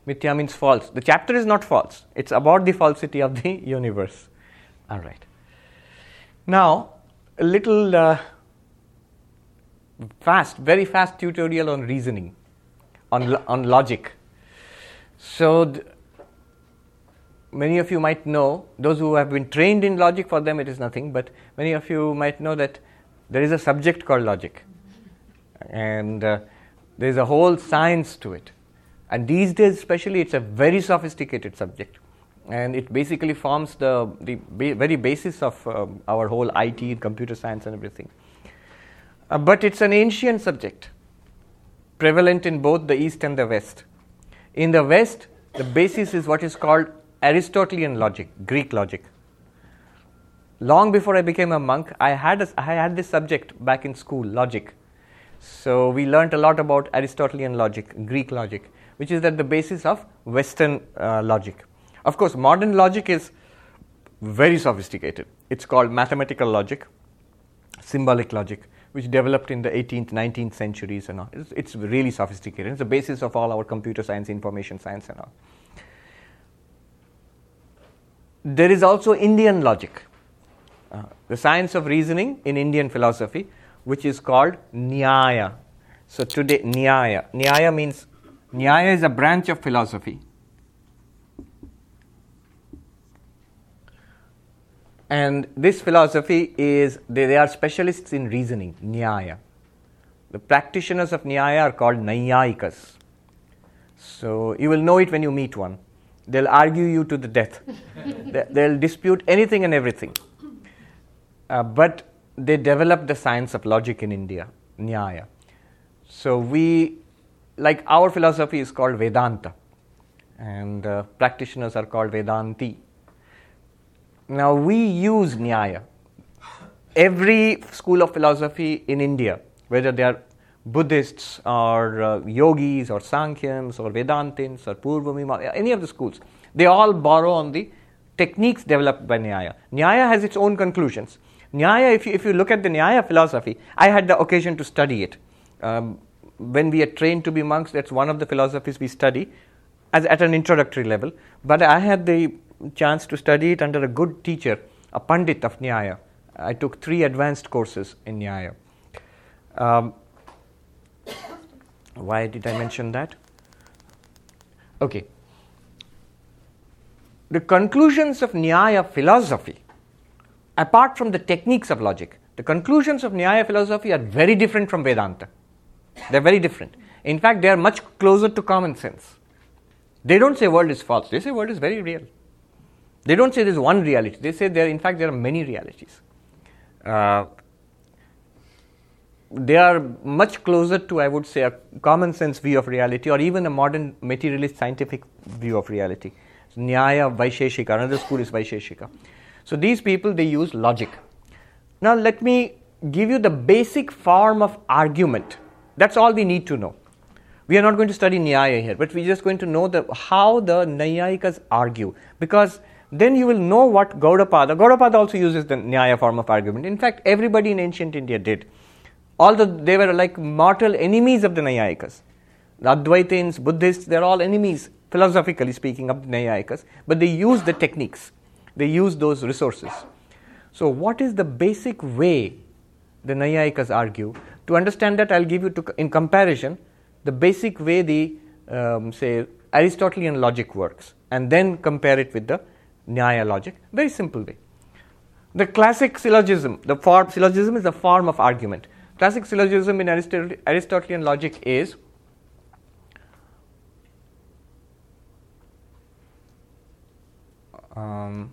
Mithya means false. The chapter is not false. It's about the falsity of the universe. All right. Now, a little uh, fast, very fast tutorial on reasoning, on, lo- on logic. So, th- many of you might know, those who have been trained in logic, for them it is nothing, but many of you might know that there is a subject called logic. And uh, there is a whole science to it. And these days, especially, it's a very sophisticated subject. And it basically forms the, the ba- very basis of um, our whole IT computer science and everything. Uh, but it's an ancient subject, prevalent in both the East and the West. In the West, the basis is what is called Aristotelian logic, Greek logic. Long before I became a monk, I had, a, I had this subject back in school, logic. So we learnt a lot about Aristotelian logic, Greek logic, which is at the basis of Western uh, logic. Of course, modern logic is very sophisticated. It's called mathematical logic, symbolic logic, which developed in the 18th, 19th centuries and all. It's, it's really sophisticated. It's the basis of all our computer science, information science, and all. There is also Indian logic, uh, the science of reasoning in Indian philosophy, which is called Nyaya. So today, Nyaya. Nyaya means Nyaya is a branch of philosophy. And this philosophy is, they, they are specialists in reasoning, Nyaya. The practitioners of Nyaya are called Naiyayikas. So you will know it when you meet one. They'll argue you to the death. They- They'll dispute anything and everything. Uh, but they developed the science of logic in India, Nyaya. So we, like our philosophy is called Vedanta, and uh, practitioners are called Vedanti. Now we use Nyaya. Every school of philosophy in India, whether they are Buddhists or uh, yogis or Sankhyans or Vedantins or Purvamima, any of the schools, they all borrow on the techniques developed by Nyaya. Nyaya has its own conclusions. Nyaya, if you, if you look at the Nyaya philosophy, I had the occasion to study it. Um, when we are trained to be monks, that's one of the philosophies we study as at an introductory level. But I had the chance to study it under a good teacher, a Pandit of Nyaya. I took three advanced courses in Nyaya. Um, why did I mention that? Okay. The conclusions of Nyaya philosophy, apart from the techniques of logic, the conclusions of Nyaya philosophy are very different from Vedanta. They're very different. In fact, they are much closer to common sense. They don't say world is false. They say world is very real. They don't say there's one reality. They say there, in fact, there are many realities. Uh, they are much closer to, I would say, a common sense view of reality or even a modern materialist scientific view of reality. Nyaya Vaisheshika, another school is Vaisheshika. So these people, they use logic. Now let me give you the basic form of argument. That's all we need to know. We are not going to study Nyaya here, but we're just going to know the, how the Naiyayikas argue. Because then you will know what Gaudapada, Gaudapada also uses the Nyaya form of argument. In fact, everybody in ancient India did. Although they were like mortal enemies of the Naiyayikas. The Advaitins, Buddhists, they're all enemies, philosophically speaking, of the Naiyayikas, but they use the techniques, they use those resources. So, what is the basic way the Naiyayikas argue? To understand that, I'll give you, to, in comparison, the basic way the, um, say, Aristotelian logic works, and then compare it with the Nyaya logic. Very simple way. The classic syllogism, the form, syllogism is a form of argument. Classic syllogism in Aristotelian logic is um,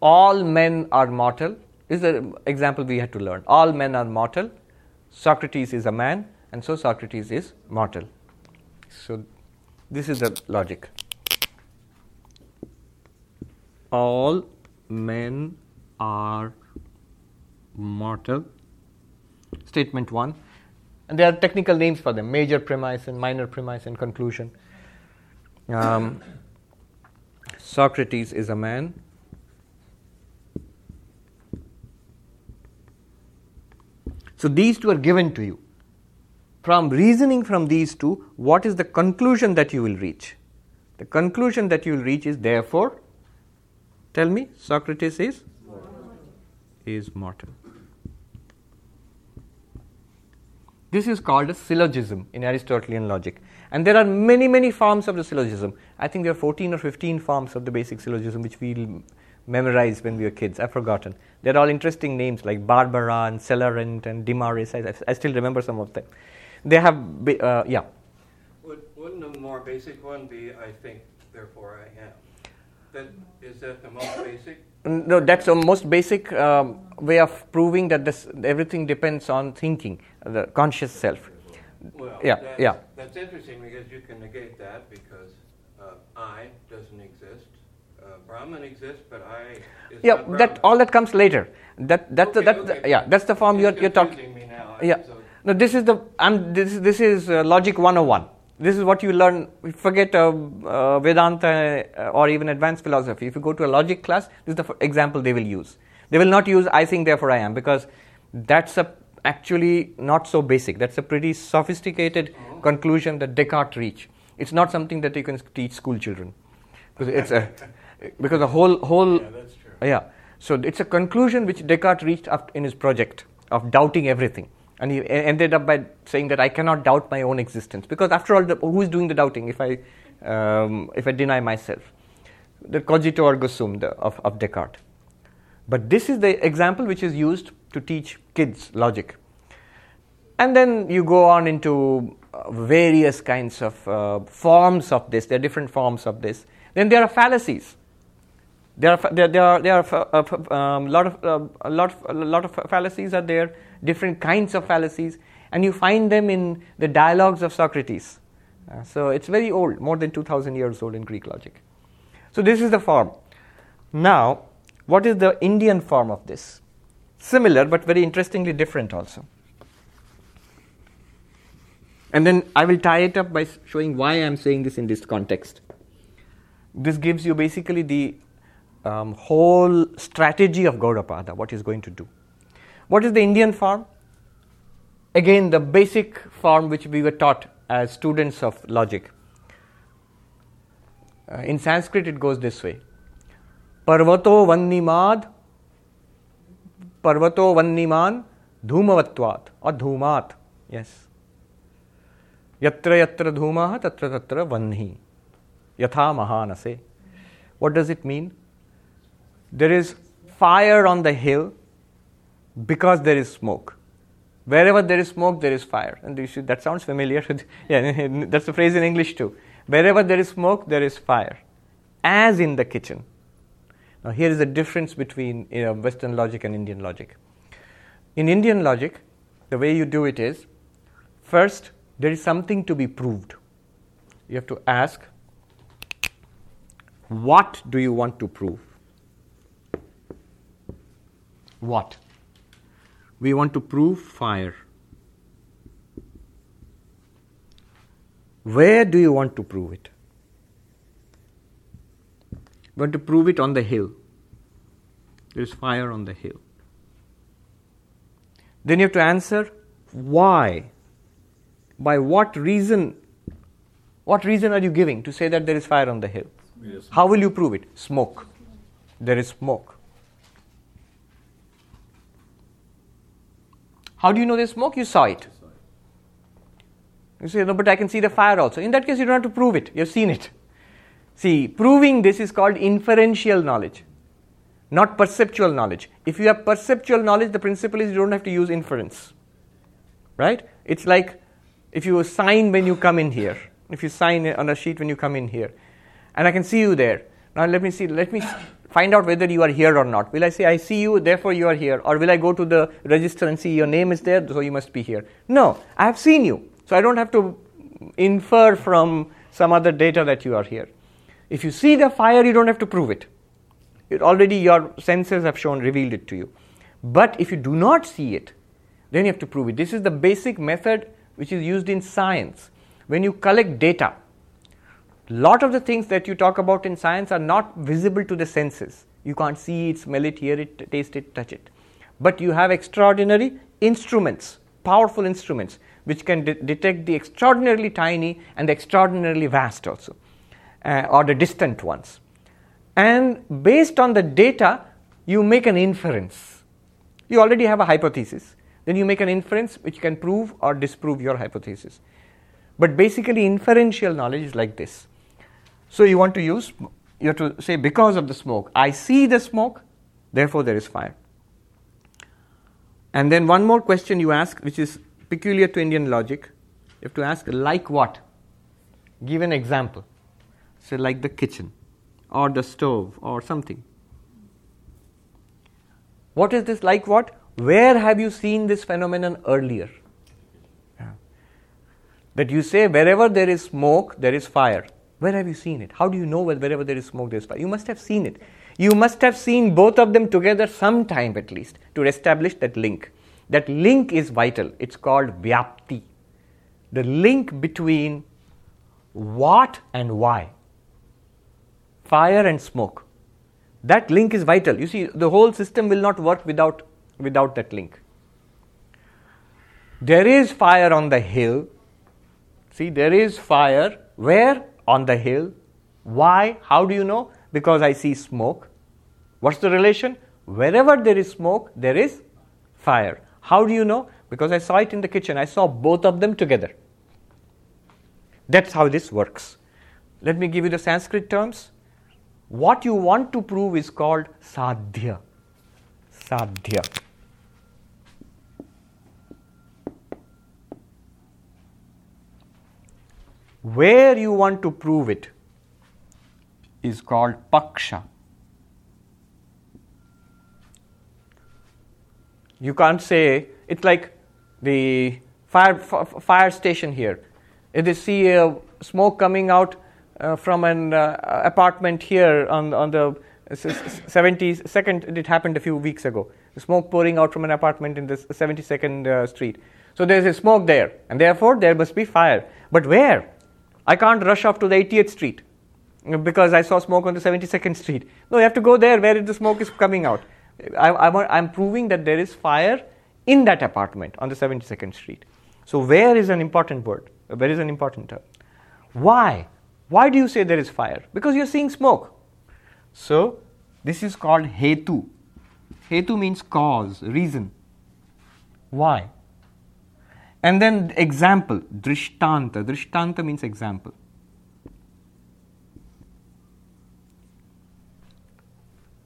all men are mortal. This is an example we had to learn. All men are mortal. Socrates is a man. and so Socrates is mortal. So, this is the logic. All men are mortal. Statement 1. And there are technical names for them major premise and minor premise and conclusion. Um, Socrates is a man. So these two are given to you. From reasoning from these two, what is the conclusion that you will reach? The conclusion that you will reach is therefore, tell me, Socrates is is mortal. This is called a syllogism in Aristotelian logic. And there are many, many forms of the syllogism. I think there are 14 or 15 forms of the basic syllogism which we'll memorize when we were kids. I've forgotten. They're all interesting names like Barbara and Celarent and Demaris. I, I still remember some of them. They have, uh, yeah. Would, wouldn't a more basic one be, I think, therefore I am? That, is that the most basic? No, that's the most basic um, way of proving that this, everything depends on thinking, the conscious self. Well, Yeah, that's, yeah. That's interesting because you can negate that because uh, I doesn't exist. Brahman exists, but I is Yeah, that all that comes later. That that's the, Okay, the, yeah, that's the form you're you're talking. confusing me now. Yeah. So- No, this is the I'm this this is uh, logic 101. This is what you learn. Forget uh, uh, Vedanta uh, or even advanced philosophy. If you go to a logic class, this is the f- example they will use. They will not use I think therefore I am because that's a actually not so basic. That's a pretty sophisticated Oh. conclusion that Descartes reached. It's not something that you can teach school children because it's a because the whole whole Yeah, that's true. yeah. So it's a conclusion which Descartes reached up in his project of doubting everything. And he ended up by saying that I cannot doubt my own existence. Because after all, the, who is doing the doubting if I, um, if I deny myself? The cogito ergo sum the, of, of Descartes. But this is the example which is used to teach kids logic. And then you go on into uh, various kinds of uh, forms of this. There are different forms of this. Then there are fallacies. There are there, there are there are fa- uh, um, lot of uh, a lot of, a lot of fallacies are there. Different kinds of fallacies, and you find them in the dialogues of Socrates. Uh, so it's very old, more than two thousand years old in Greek logic. So this is the form. Now, what is the Indian form of this? Similar, but very interestingly different also. And then I will tie it up by showing why I'm saying this in this context. This gives you basically the um, whole strategy of Gaudapada, what he's going to do. What is the Indian form? Again, the basic form which we were taught as students of logic. Uh, in Sanskrit, it goes this way Parvato Vannimad, Parvato Vanniman, Dhumavatvat, or Dhumat. Yes. Yatra yatra dhumah, tatra tatra vanhi. Yatha mahanase. What does it mean? There is fire on the hill because there is smoke. Wherever there is smoke, there is fire. And you should, that sounds familiar. yeah, that's the phrase in English too. Wherever there is smoke, there is fire, as in the kitchen. Now, here is the difference between you know, Western logic and Indian logic. In Indian logic, the way you do it is first, there is something to be proved. You have to ask, what do you want to prove? What? We want to prove fire. Where do you want to prove it? We want to prove it on the hill. There is fire on the hill. Then you have to answer why? By what reason? What reason are you giving to say that there is fire on the hill? Yes. How will you prove it? Smoke. There is smoke. How do you know there's smoke? You saw it. You say, no, but I can see the fire also. In that case, you don't have to prove it. You've seen it. See, proving this is called inferential knowledge, not perceptual knowledge. If you have perceptual knowledge, the principle is you don't have to use inference. Right? It's like if you sign when you come in here, if you sign on a sheet when you come in here, and I can see you there. Now let me see, let me find out whether you are here or not? Will I say, I see you, therefore you are here? Or will I go to the register and see your name is there, so you must be here? No, I have seen you. So I don't have to infer from some other data that you are here. If you see the fire, you don't have to prove it. it. Already your senses have shown, revealed it to you. But if you do not see it, then you have to prove it. This is the basic method which is used in science. When you collect data, lot of the things that you talk about in science are not visible to the senses. You can't see it, smell it, hear it, taste it, touch it. But you have extraordinary instruments, powerful instruments, which can de- detect the extraordinarily tiny and the extraordinarily vast also, uh, or the distant ones. And based on the data, you make an inference. You already have a hypothesis. Then you make an inference which can prove or disprove your hypothesis. But basically, inferential knowledge is like this so you want to use, you have to say, because of the smoke, I see the smoke, therefore there is fire. And then one more question you ask, which is peculiar to Indian logic. You have to ask, like what? Give an example. Say, like the kitchen, or the stove, or something. What is this like what? Where have you seen this phenomenon earlier? That you say, wherever there is smoke, there is fire. Where have you seen it? How do you know wherever there is smoke, there is fire? You must have seen it. You must have seen both of them together sometime at least to establish that link. That link is vital. It's called vyapti. The link between what and why. Fire and smoke. That link is vital. You see, the whole system will not work without, without that link. There is fire on the hill. See, there is fire. Where? On the hill. Why? How do you know? Because I see smoke. What's the relation? Wherever there is smoke, there is fire. How do you know? Because I saw it in the kitchen. I saw both of them together. That's how this works. Let me give you the Sanskrit terms. What you want to prove is called sadhya. Sadhya. Where you want to prove it is called paksha. You can't say it's like the fire fire station here. If they see a smoke coming out uh, from an uh, apartment here on on the 72nd, it happened a few weeks ago. Smoke pouring out from an apartment in the 72nd uh, street. So there is a smoke there, and therefore there must be fire. But where? I can't rush off to the 80th Street because I saw smoke on the 72nd Street. No, you have to go there where the smoke is coming out. I, am proving that there is fire in that apartment on the 72nd Street. So, where is an important word? Where is an important term? Why? Why do you say there is fire? Because you're seeing smoke. So, this is called hetu. Hetu means cause, reason. Why? And then example, drishtanta. Drishtanta means example.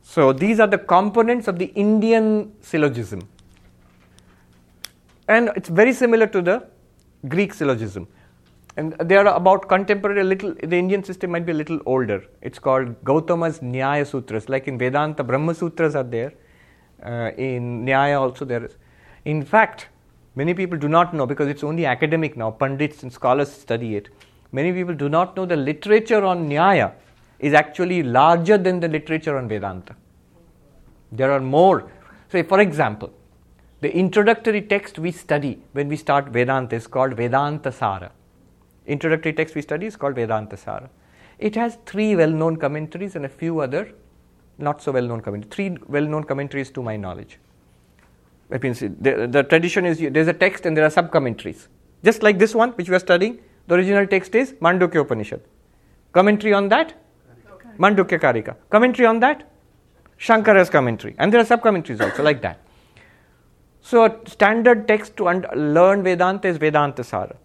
So these are the components of the Indian syllogism. And it's very similar to the Greek syllogism. And they are about contemporary, little, the Indian system might be a little older. It's called Gautama's Nyaya Sutras. Like in Vedanta, Brahma Sutras are there. Uh, in Nyaya also there is. In fact, Many people do not know because it's only academic now, pundits and scholars study it. Many people do not know the literature on Nyaya is actually larger than the literature on Vedanta. There are more. Say, for example, the introductory text we study when we start Vedanta is called Vedanta Sara. Introductory text we study is called Vedanta Sara. It has three well known commentaries and a few other not so well known commentaries. Three well known commentaries to my knowledge. That means the, the tradition is there's a text and there are sub commentaries. Just like this one which we are studying, the original text is Mandukya Upanishad. Commentary on that? Mandukya Karika. Commentary on that? Shankara's commentary. And there are sub commentaries also like that. So, a standard text to un- learn Vedanta is Vedanta Sara.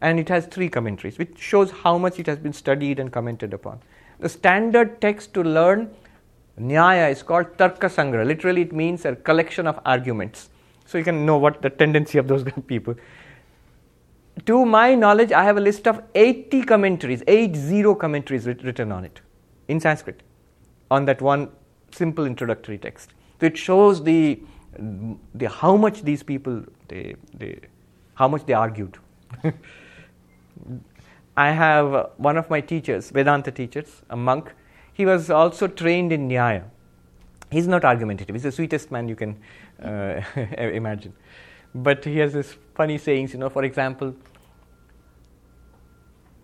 And it has three commentaries, which shows how much it has been studied and commented upon. The standard text to learn Nyaya is called Tarka Sangraha. Literally, it means a collection of arguments. So you can know what the tendency of those people. To my knowledge, I have a list of 80 commentaries, 80 commentaries written on it in Sanskrit on that one simple introductory text. So it shows the, the how much these people they, they how much they argued. I have one of my teachers, Vedanta teachers, a monk. He was also trained in Nyaya. He's not argumentative. He's the sweetest man you can uh, imagine. But he has this funny sayings, you know, for example,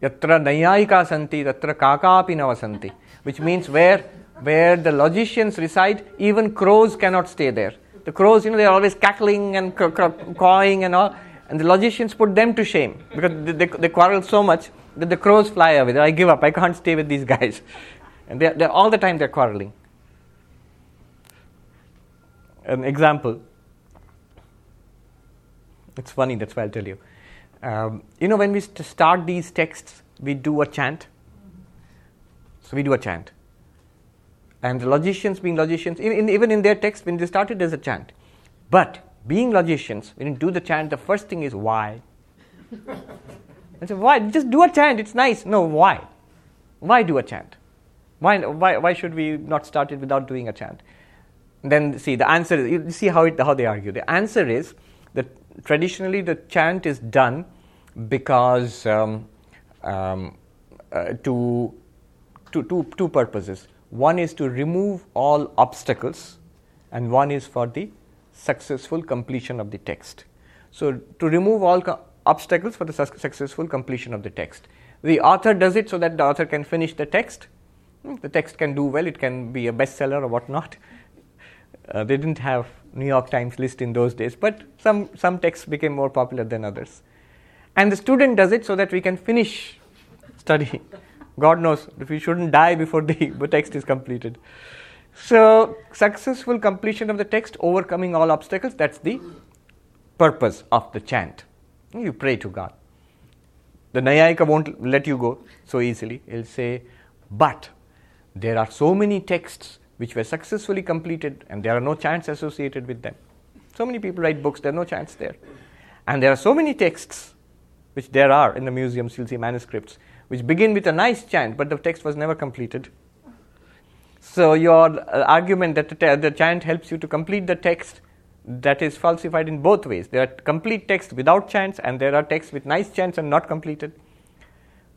yatra naiyayika santi, tatra kakapi navasanti, which means where, where the logicians reside, even crows cannot stay there. The crows, you know, they're always cackling and cawing and all, and the logicians put them to shame because they, they, they quarrel so much that the crows fly away. I give up. I can't stay with these guys. And they're, they're all the time they're quarreling. An example. It's funny, that's why I'll tell you. Um, you know, when we st- start these texts, we do a chant. So we do a chant. And the logicians, being logicians, even in, even in their text, when they started, there's a chant. But being logicians, when you do the chant, the first thing is why. I said, why? Just do a chant, it's nice. No, why? Why do a chant? Why, why, why should we not start it without doing a chant? Then see the answer. Is, you see how it, how they argue. The answer is that traditionally the chant is done because um, um, uh, to, to two two purposes. One is to remove all obstacles, and one is for the successful completion of the text. So to remove all co- obstacles for the su- successful completion of the text. The author does it so that the author can finish the text. Hmm, The text can do well, it can be a bestseller or whatnot. Uh, they didn't have New York Times list in those days, but some, some texts became more popular than others. And the student does it so that we can finish studying. God knows if we shouldn't die before the, text is completed. So, successful completion of the text, overcoming all obstacles, that's the purpose of the chant. You pray to God. The Naiyayika won't let you go so easily. He'll say, but there are so many texts which were successfully completed and there are no chants associated with them. So many people write books, there are no chants there. And there are so many texts, which there are in the museums, you'll see manuscripts, which begin with a nice chant, but the text was never completed. So your uh, argument that the, the chant helps you to complete the text that is falsified in both ways. There are complete texts without chants, and there are texts with nice chants and not completed.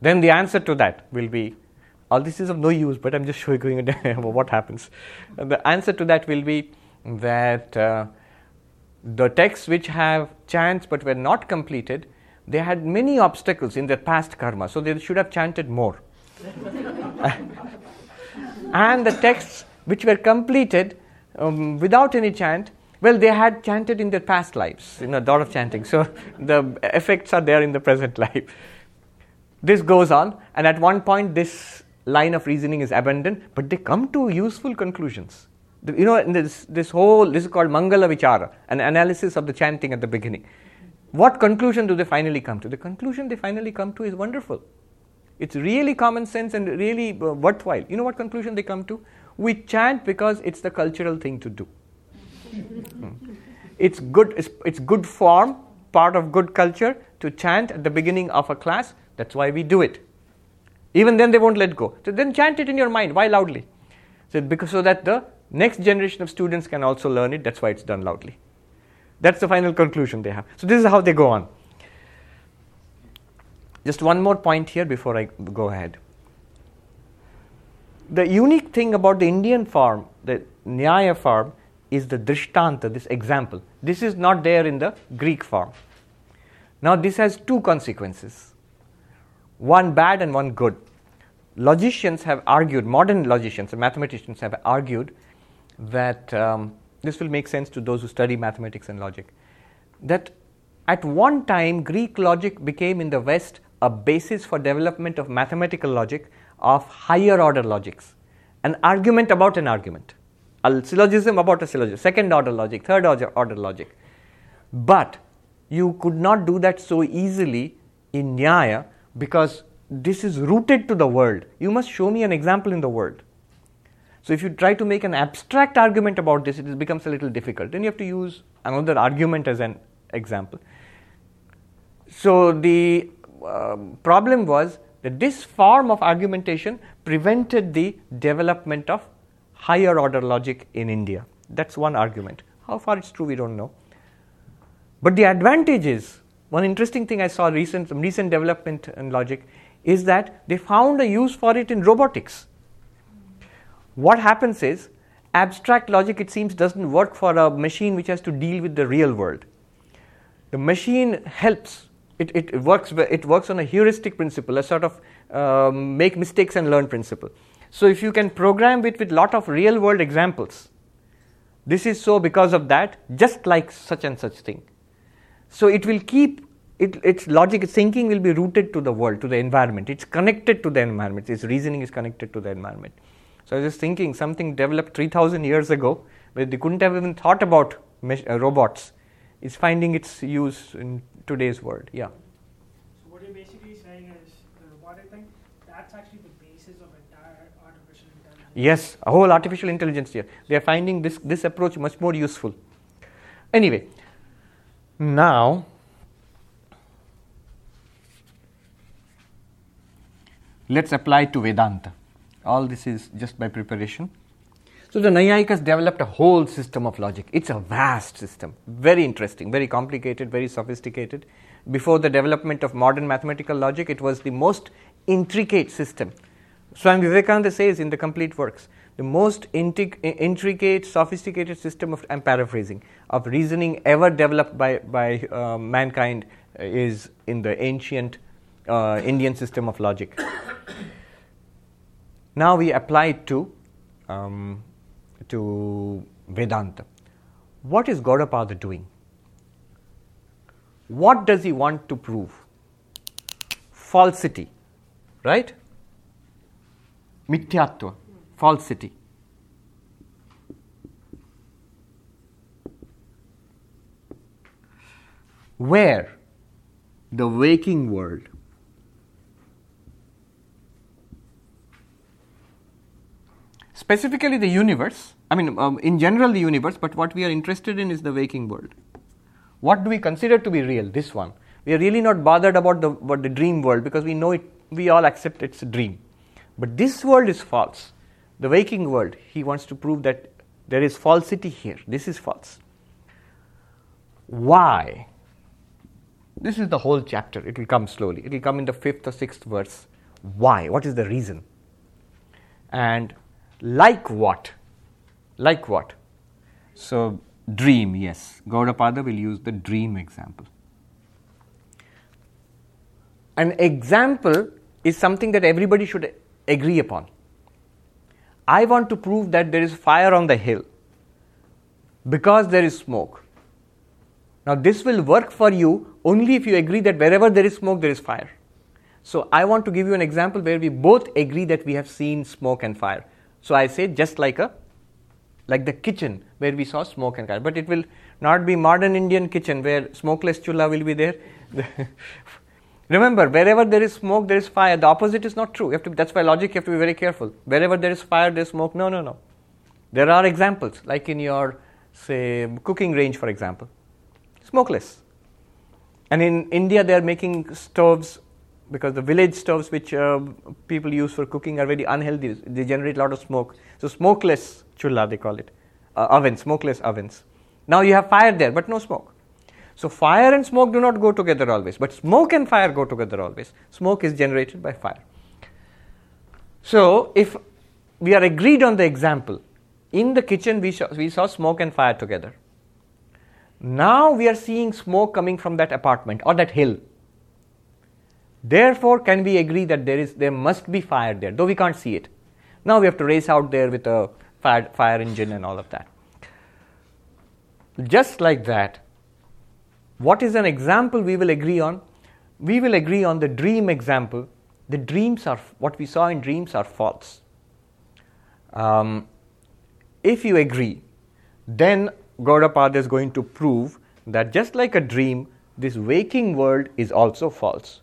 Then the answer to that will be all this is of no use, but I'm just showing you what happens. The answer to that will be that uh, the texts which have chants but were not completed, they had many obstacles in their past karma, so they should have chanted more. and the texts which were completed um, without any chant, well, they had chanted in their past lives, you know, a lot of chanting. So the effects are there in the present life. This goes on, and at one point, this line of reasoning is abandoned, but they come to useful conclusions. The- you know, this, this whole, this is called Mangala Vichara, an analysis of the chanting at the beginning. What conclusion do they finally come to? The conclusion they finally come to is wonderful. It's really common sense and really uh, worthwhile. You know what conclusion they come to? We chant because it's the cultural thing to do. Hmm. It's good. It's, it's good form, part of good culture to chant at the beginning of a class. That's why we do it. Even then, they won't let go. So then, chant it in your mind. Why loudly? So because so that the next generation of students can also learn it. That's why it's done loudly. That's the final conclusion they have. So this is how they go on. Just one more point here before I go ahead. The unique thing about the Indian form, the Nyaya form, is the Drishtanta, this example. This is not there in the Greek form. Now, this has two consequences one bad and one good. Logicians have argued, modern logicians and mathematicians have argued that um, this will make sense to those who study mathematics and logic. That at one time, Greek logic became in the West a basis for development of mathematical logic of higher order logics, an argument about an argument, a syllogism about a syllogism, second order logic, third order, order logic. But you could not do that so easily in Nyaya because this is rooted to the world. You must show me an example in the world. So if you try to make an abstract argument about this, it becomes a little difficult. Then you have to use another argument as an example. So the um, problem was that this form of argumentation prevented the development of higher order logic in India. That's one argument. How far it's true, we don't know. But the advantage is one interesting thing I saw recent some recent development in logic is that they found a use for it in robotics. What happens is abstract logic it seems doesn't work for a machine which has to deal with the real world. The machine helps. It, it, works it works on a heuristic principle, a sort of um, make mistakes and learn principle. So if you can program it with lot of real world examples, this is so because of that, just like such and such thing. So it will keep it, its logic, its thinking will be rooted to the world, to the environment. It's connected to the environment. Its reasoning is connected to the environment. So I was just thinking something developed 3000 years ago, where they couldn't have even thought about mesh- uh, robots, is finding its use in today's world. Yeah. So what you're basically saying is the robotic thing, that's actually the basis of entire artificial intelligence. Yes, a whole artificial intelligence here. They are finding this, this approach much more useful. Anyway, now let's apply to Vedanta. All this is just by preparation. So the Naiyayikas developed a whole system of logic. It's a vast system, very interesting, very complicated, very sophisticated. Before the development of modern mathematical logic, it was the most intricate system. Swami Vivekananda says in the complete works, the most intric- intricate, sophisticated system of, I'm paraphrasing, of reasoning ever developed by, by uh, mankind is in the ancient uh, Indian system of logic. now we apply it to, um, to Vedanta. What is Gaudapada doing? What does he want to prove? Falsity, right? Mithyatva, falsity. Where the waking world specifically the universe i mean um, in general the universe but what we are interested in is the waking world. What do we consider to be real? This one. We are really not bothered about the about the dream world because we know it we all accept it's a dream. But this world is false the waking world he wants to prove that there is falsity here. This is false. Why? This is the whole chapter. It will come slowly. It will come in the fifth or sixth verse. Why? What is the reason? And like what? Like what? So dream yes. Gaudapada will use the dream example. An example is something that everybody should agree upon i want to prove that there is fire on the hill because there is smoke. Now this will work for you only if you agree that wherever there is smoke there is fire. So i want to give you an example where we both agree that we have seen smoke and fire. So I say just like a like the kitchen where we saw smoke and fire, but it will not be modern Indian kitchen where smokeless chula will be there. Remember, wherever there is smoke, there is fire. The opposite is not true. To, that's why logic you have to be very careful. Wherever there is fire, there is smoke. No, no, no. There are examples, like in your say cooking range, for example, smokeless. And in India, they are making stoves because the village stoves which uh, people use for cooking are very unhealthy. They generate a lot of smoke. So smokeless chulla they call it, uh, ovens, smokeless ovens. Now you have fire there, but no smoke. So fire and smoke do not go together always, but smoke and fire go together always. Smoke is generated by fire. So if we are agreed on the example, in the kitchen we saw, we saw smoke and fire together. Now we are seeing smoke coming from that apartment or that hill Therefore, can we agree that there is there must be fire there, though we can't see it. Now we have to race out there with a fire, fire engine and all of that. Just like that, what is an example we will agree on? We will agree on the dream example. The dreams are what we saw in dreams are false. Um, if you agree, then Gaudapada is going to prove that just like a dream, this waking world is also false.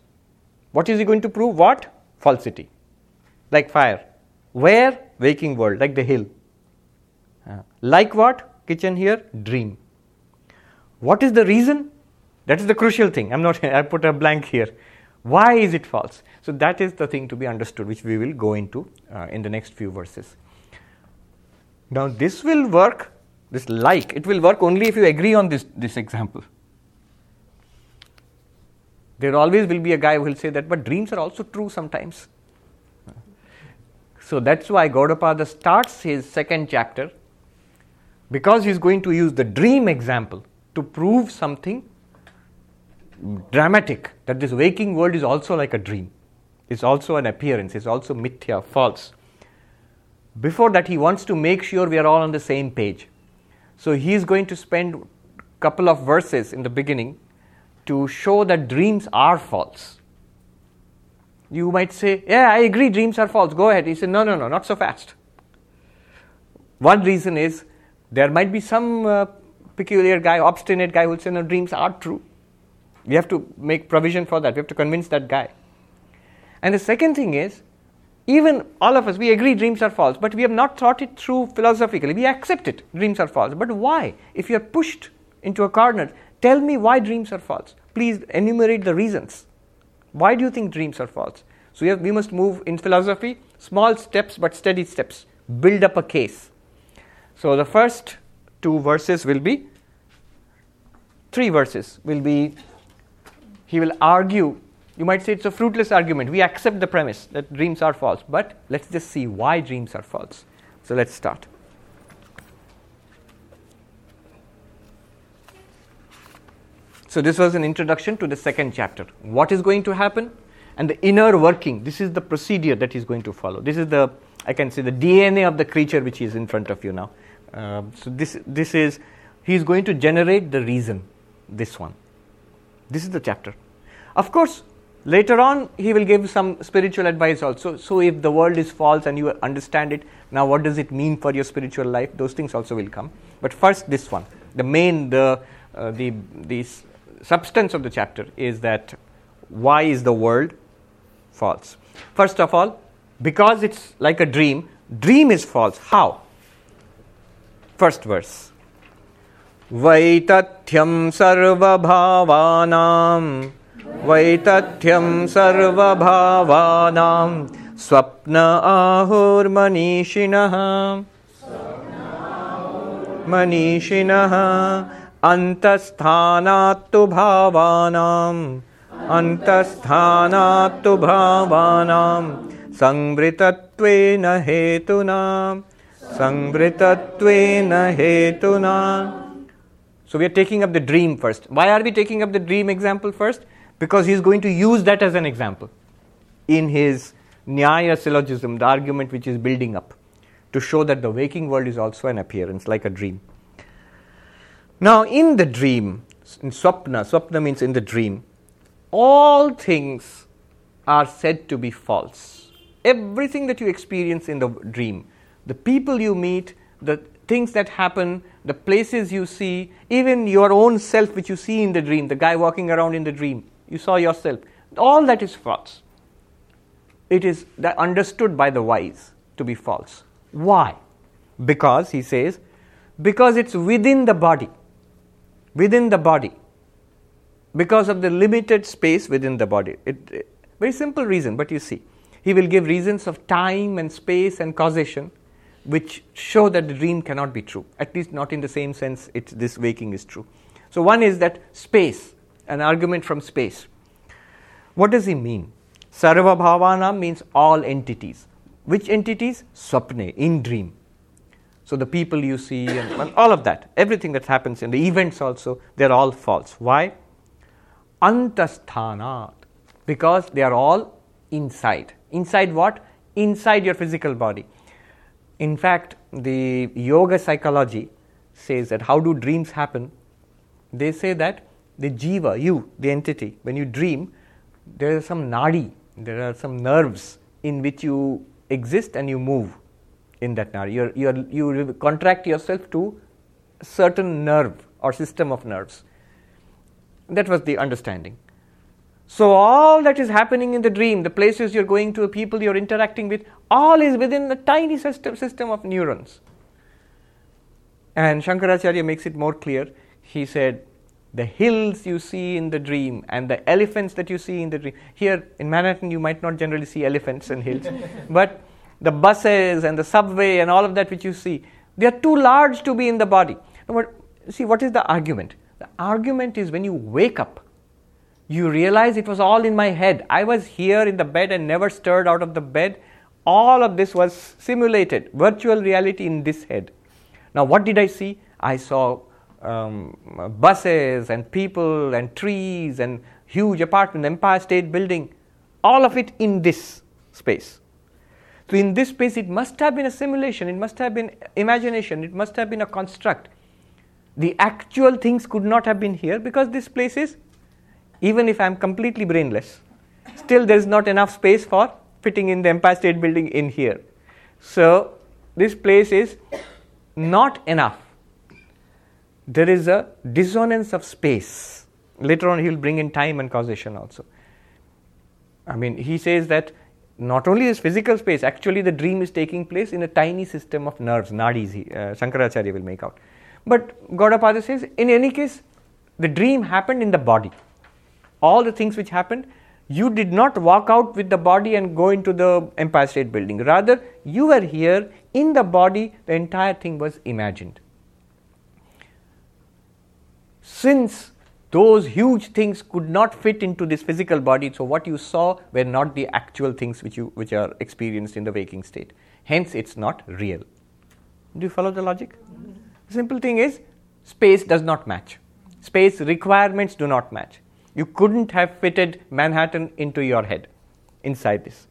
What is he going to prove? What? Falsity. Like fire. Where? Waking world, like the hill. Uh, like what? Kitchen here? Dream. What is the reason? That is the crucial thing. I'm not, I put a blank here. Why is it false? So, that is the thing to be understood, which we will go into uh, in the next few verses. Now, this will work, this like, it will work only if you agree on this, this example. There always will be a guy who will say that, but dreams are also true sometimes. So that's why Gaudapada starts his second chapter because he's going to use the dream example to prove something dramatic that this waking world is also like a dream. It's also an appearance, it's also mithya, false. Before that, he wants to make sure we are all on the same page. So he is going to spend a couple of verses in the beginning to show that dreams are false. You might say, Yeah, I agree, dreams are false. Go ahead. He said, No, no, no, not so fast. One reason is there might be some uh, peculiar guy, obstinate guy who will say, No, dreams are true. We have to make provision for that. We have to convince that guy. And the second thing is, even all of us, we agree dreams are false, but we have not thought it through philosophically. We accept it, dreams are false. But why? If you are pushed into a corner, tell me why dreams are false. Please enumerate the reasons. Why do you think dreams are false? So we, have, we must move in philosophy, small steps but steady steps. Build up a case. So the first two verses will be, three verses will be, he will argue you might say it's a fruitless argument. We accept the premise that dreams are false, but let's just see why dreams are false. So let's start. So, this was an introduction to the second chapter. What is going to happen? And the inner working. This is the procedure that he's going to follow. This is the, I can say, the DNA of the creature which is in front of you now. Uh, so, this, this is, he's going to generate the reason, this one. This is the chapter. Of course, Later on, he will give some spiritual advice also. So, if the world is false and you understand it, now what does it mean for your spiritual life? Those things also will come. But first, this one, the main, the uh, the the substance of the chapter is that why is the world false? First of all, because it's like a dream. Dream is false. How? First verse. वैतथ्यं सर्वभावानां वैतथ्यं सर्वभावानां स्वप्न आहुर्मनीषिणः। मनीषिणः अन्तस्थानात्तु भावानाम् अन्तस्थानात्तु भावानां संवृतत्वेन हेतुना संवृतत्वेन हेतुना So we are taking up the dream first. Why are we taking up the dream example first? because he's going to use that as an example in his Nyaya syllogism, the argument which is building up, to show that the waking world is also an appearance, like a dream. Now, in the dream, in swapna, swapna means in the dream, all things are said to be false. Everything that you experience in the dream, the people you meet, the things that happen, the places you see, even your own self which you see in the dream, the guy walking around in the dream, you saw yourself. All that is false. It is understood by the wise to be false. Why? Because, he says, because it's within the body. Within the body. Because of the limited space within the body. It, it, very simple reason, but you see. He will give reasons of time and space and causation which show that the dream cannot be true, at least not in the same sense it, this waking is true. So, one is that space, an argument from space. What does he mean? Sarva Bhavana means all entities. Which entities? Swapne, in dream. So the people you see and all of that, everything that happens in the events also, they're all false. Why? Antasthanat. Because they are all inside. Inside what? Inside your physical body. In fact, the yoga psychology says that how do dreams happen? They say that the jiva, you, the entity, when you dream, there is some nadi, there are some nerves in which you exist and you move in that nadi. You're, you're, you contract yourself to a certain nerve or system of nerves. That was the understanding. So, all that is happening in the dream, the places you're going to, the people you're interacting with, all is within a tiny system, system of neurons. And Shankaracharya makes it more clear. He said, the hills you see in the dream and the elephants that you see in the dream. Here in Manhattan, you might not generally see elephants and hills, but the buses and the subway and all of that which you see, They are too large to be in the body. Now, see, what is the argument? The argument is when you wake up, you realize it was all in my head. I was here in the bed and never stirred out of the bed. All of this was simulated, virtual reality in this head. Now, what did I see? I saw um, buses and people and trees and huge apartment, Empire State Building, all of it in this space. So, in this space, it must have been a simulation, it must have been imagination, it must have been a construct. The actual things could not have been here because this place is, even if I am completely brainless, still there is not enough space for fitting in the Empire State Building in here. So, this place is not enough. There is a dissonance of space. Later on, he will bring in time and causation also. I mean, he says that not only is physical space, actually, the dream is taking place in a tiny system of nerves, nadis, he, uh, Shankaracharya will make out. But Gaudapada says, in any case, the dream happened in the body. All the things which happened, you did not walk out with the body and go into the Empire State Building. Rather, you were here in the body, the entire thing was imagined. Since those huge things could not fit into this physical body, so what you saw were not the actual things which, you, which are experienced in the waking state. Hence, it's not real. Do you follow the logic? Simple thing is, space does not match. Space requirements do not match. You couldn't have fitted Manhattan into your head inside this.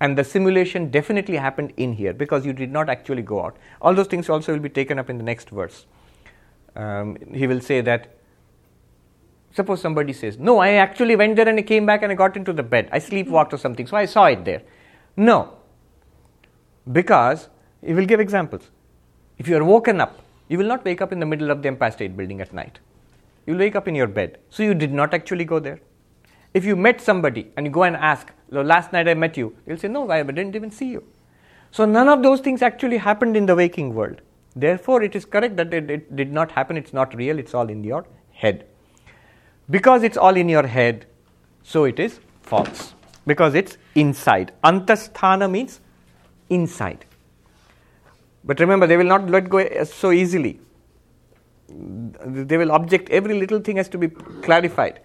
And the simulation definitely happened in here because you did not actually go out. All those things also will be taken up in the next verse. Um, he will say that suppose somebody says, No, I actually went there and I came back and I got into the bed. I sleepwalked or something, so I saw it there. No. Because he will give examples. If you are woken up, you will not wake up in the middle of the Empire State Building at night. You will wake up in your bed. So you did not actually go there. If you met somebody and you go and ask, last night I met you, you'll say, No, I didn't even see you. So none of those things actually happened in the waking world. Therefore, it is correct that it, it did not happen, it's not real, it's all in your head. Because it's all in your head, so it is false. Because it's inside. Antasthana means inside. But remember, they will not let go so easily. They will object, every little thing has to be clarified.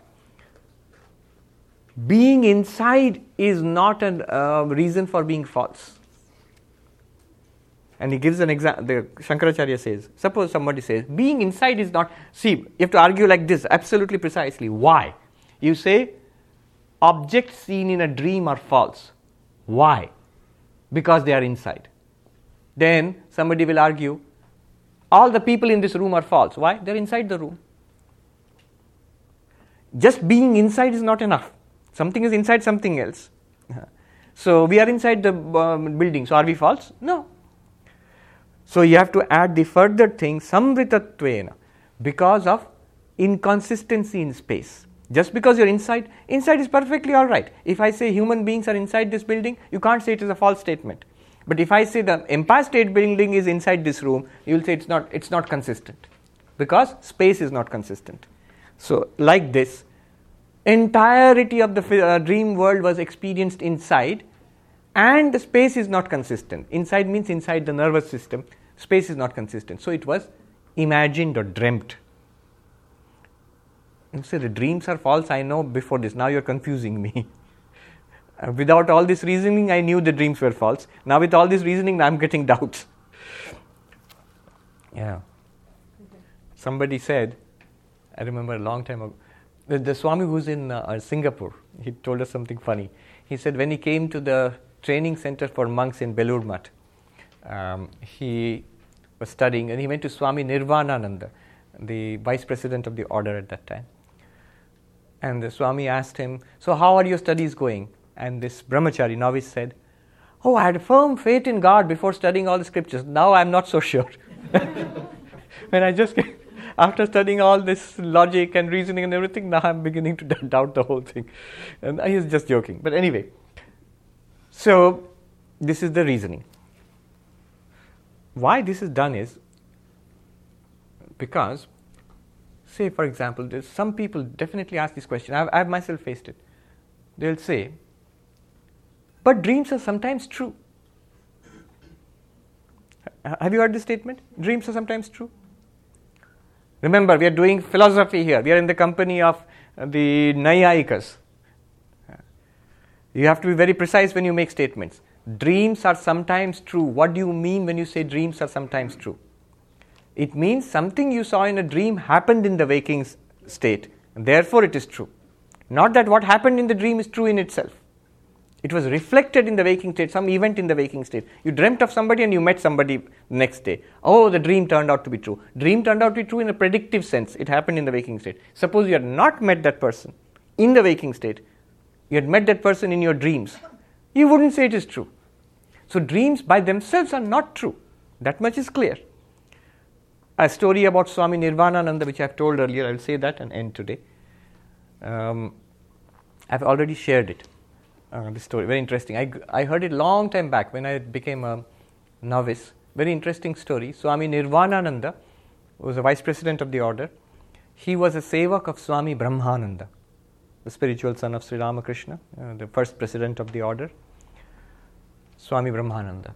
Being inside is not a uh, reason for being false. And he gives an example. The Shankaracharya says, suppose somebody says, being inside is not. See, you have to argue like this, absolutely precisely. Why? You say, objects seen in a dream are false. Why? Because they are inside. Then somebody will argue, all the people in this room are false. Why? They're inside the room. Just being inside is not enough. Something is inside something else. So we are inside the um, building. So are we false? No. So you have to add the further thing, samvritatvena, because of inconsistency in space. Just because you're inside, inside is perfectly all right. If I say human beings are inside this building, you can't say it is a false statement. But if I say the Empire State Building is inside this room, you will say it's not, it's not consistent because space is not consistent. So, like this, entirety of the uh, dream world was experienced inside, and the space is not consistent. Inside means inside the nervous system, space is not consistent. So, it was imagined or dreamt. You say the dreams are false, I know before this, now you're confusing me. Uh, without all this reasoning, I knew the dreams were false. Now, with all this reasoning, I'm getting doubts. Yeah. Somebody said, I remember a long time ago, the, the Swami who's in uh, Singapore, he told us something funny. He said when he came to the training center for monks in Belur Math, um, he was studying and he went to Swami Nirvanananda, the vice president of the order at that time. And the Swami asked him, So, how are your studies going? And this brahmachari novice said, Oh, I had a firm faith in God before studying all the scriptures. Now I'm not so sure. when I just, after studying all this logic and reasoning and everything, now I'm beginning to doubt the whole thing. And he's just joking. But anyway, so this is the reasoning. Why this is done is because, say, for example, some people definitely ask this question. I've, I've myself faced it. They'll say, but dreams are sometimes true. Have you heard this statement? Dreams are sometimes true. Remember, we are doing philosophy here. We are in the company of uh, the Naiyayikas. Uh, You have to be very precise when you make statements. Dreams are sometimes true. What do you mean when you say dreams are sometimes true? It means something you saw in a dream happened in the waking state, and therefore it is true. Not that what happened in the dream is true in itself. It was reflected in the waking state, some event in the waking state. You dreamt of somebody and you met somebody next day. Oh, the dream turned out to be true. Dream turned out to be true in a predictive sense. It happened in the waking state. Suppose you had not met that person in the waking state, you had met that person in your dreams, you wouldn't say it is true. So, dreams by themselves are not true. That much is clear. A story about Swami Nirvanananda, which I have told earlier, I will say that and end today. Um, I've already shared it. Uh, this story, very interesting. I, I heard it long time back when I became a novice. Very interesting story. Swami Nirvanananda was a vice president of the order. He was a sevak of Swami Brahmananda, the spiritual son of Sri Ramakrishna, uh, the first president of the order. Swami Brahmananda.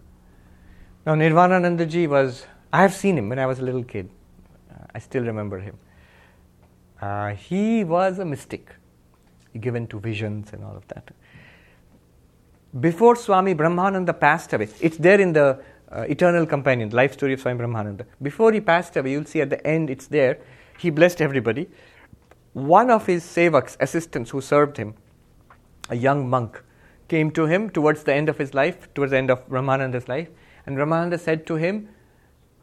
Now, Nirvanananda ji was, I have seen him when I was a little kid. Uh, I still remember him. Uh, he was a mystic, given to visions and all of that. Before Swami Brahmananda passed away, it's there in the uh, Eternal Companion, life story of Swami Brahmananda. Before he passed away, you'll see at the end it's there. He blessed everybody. One of his sevaks, assistants who served him, a young monk, came to him towards the end of his life, towards the end of Brahmananda's life, and Brahmananda said to him,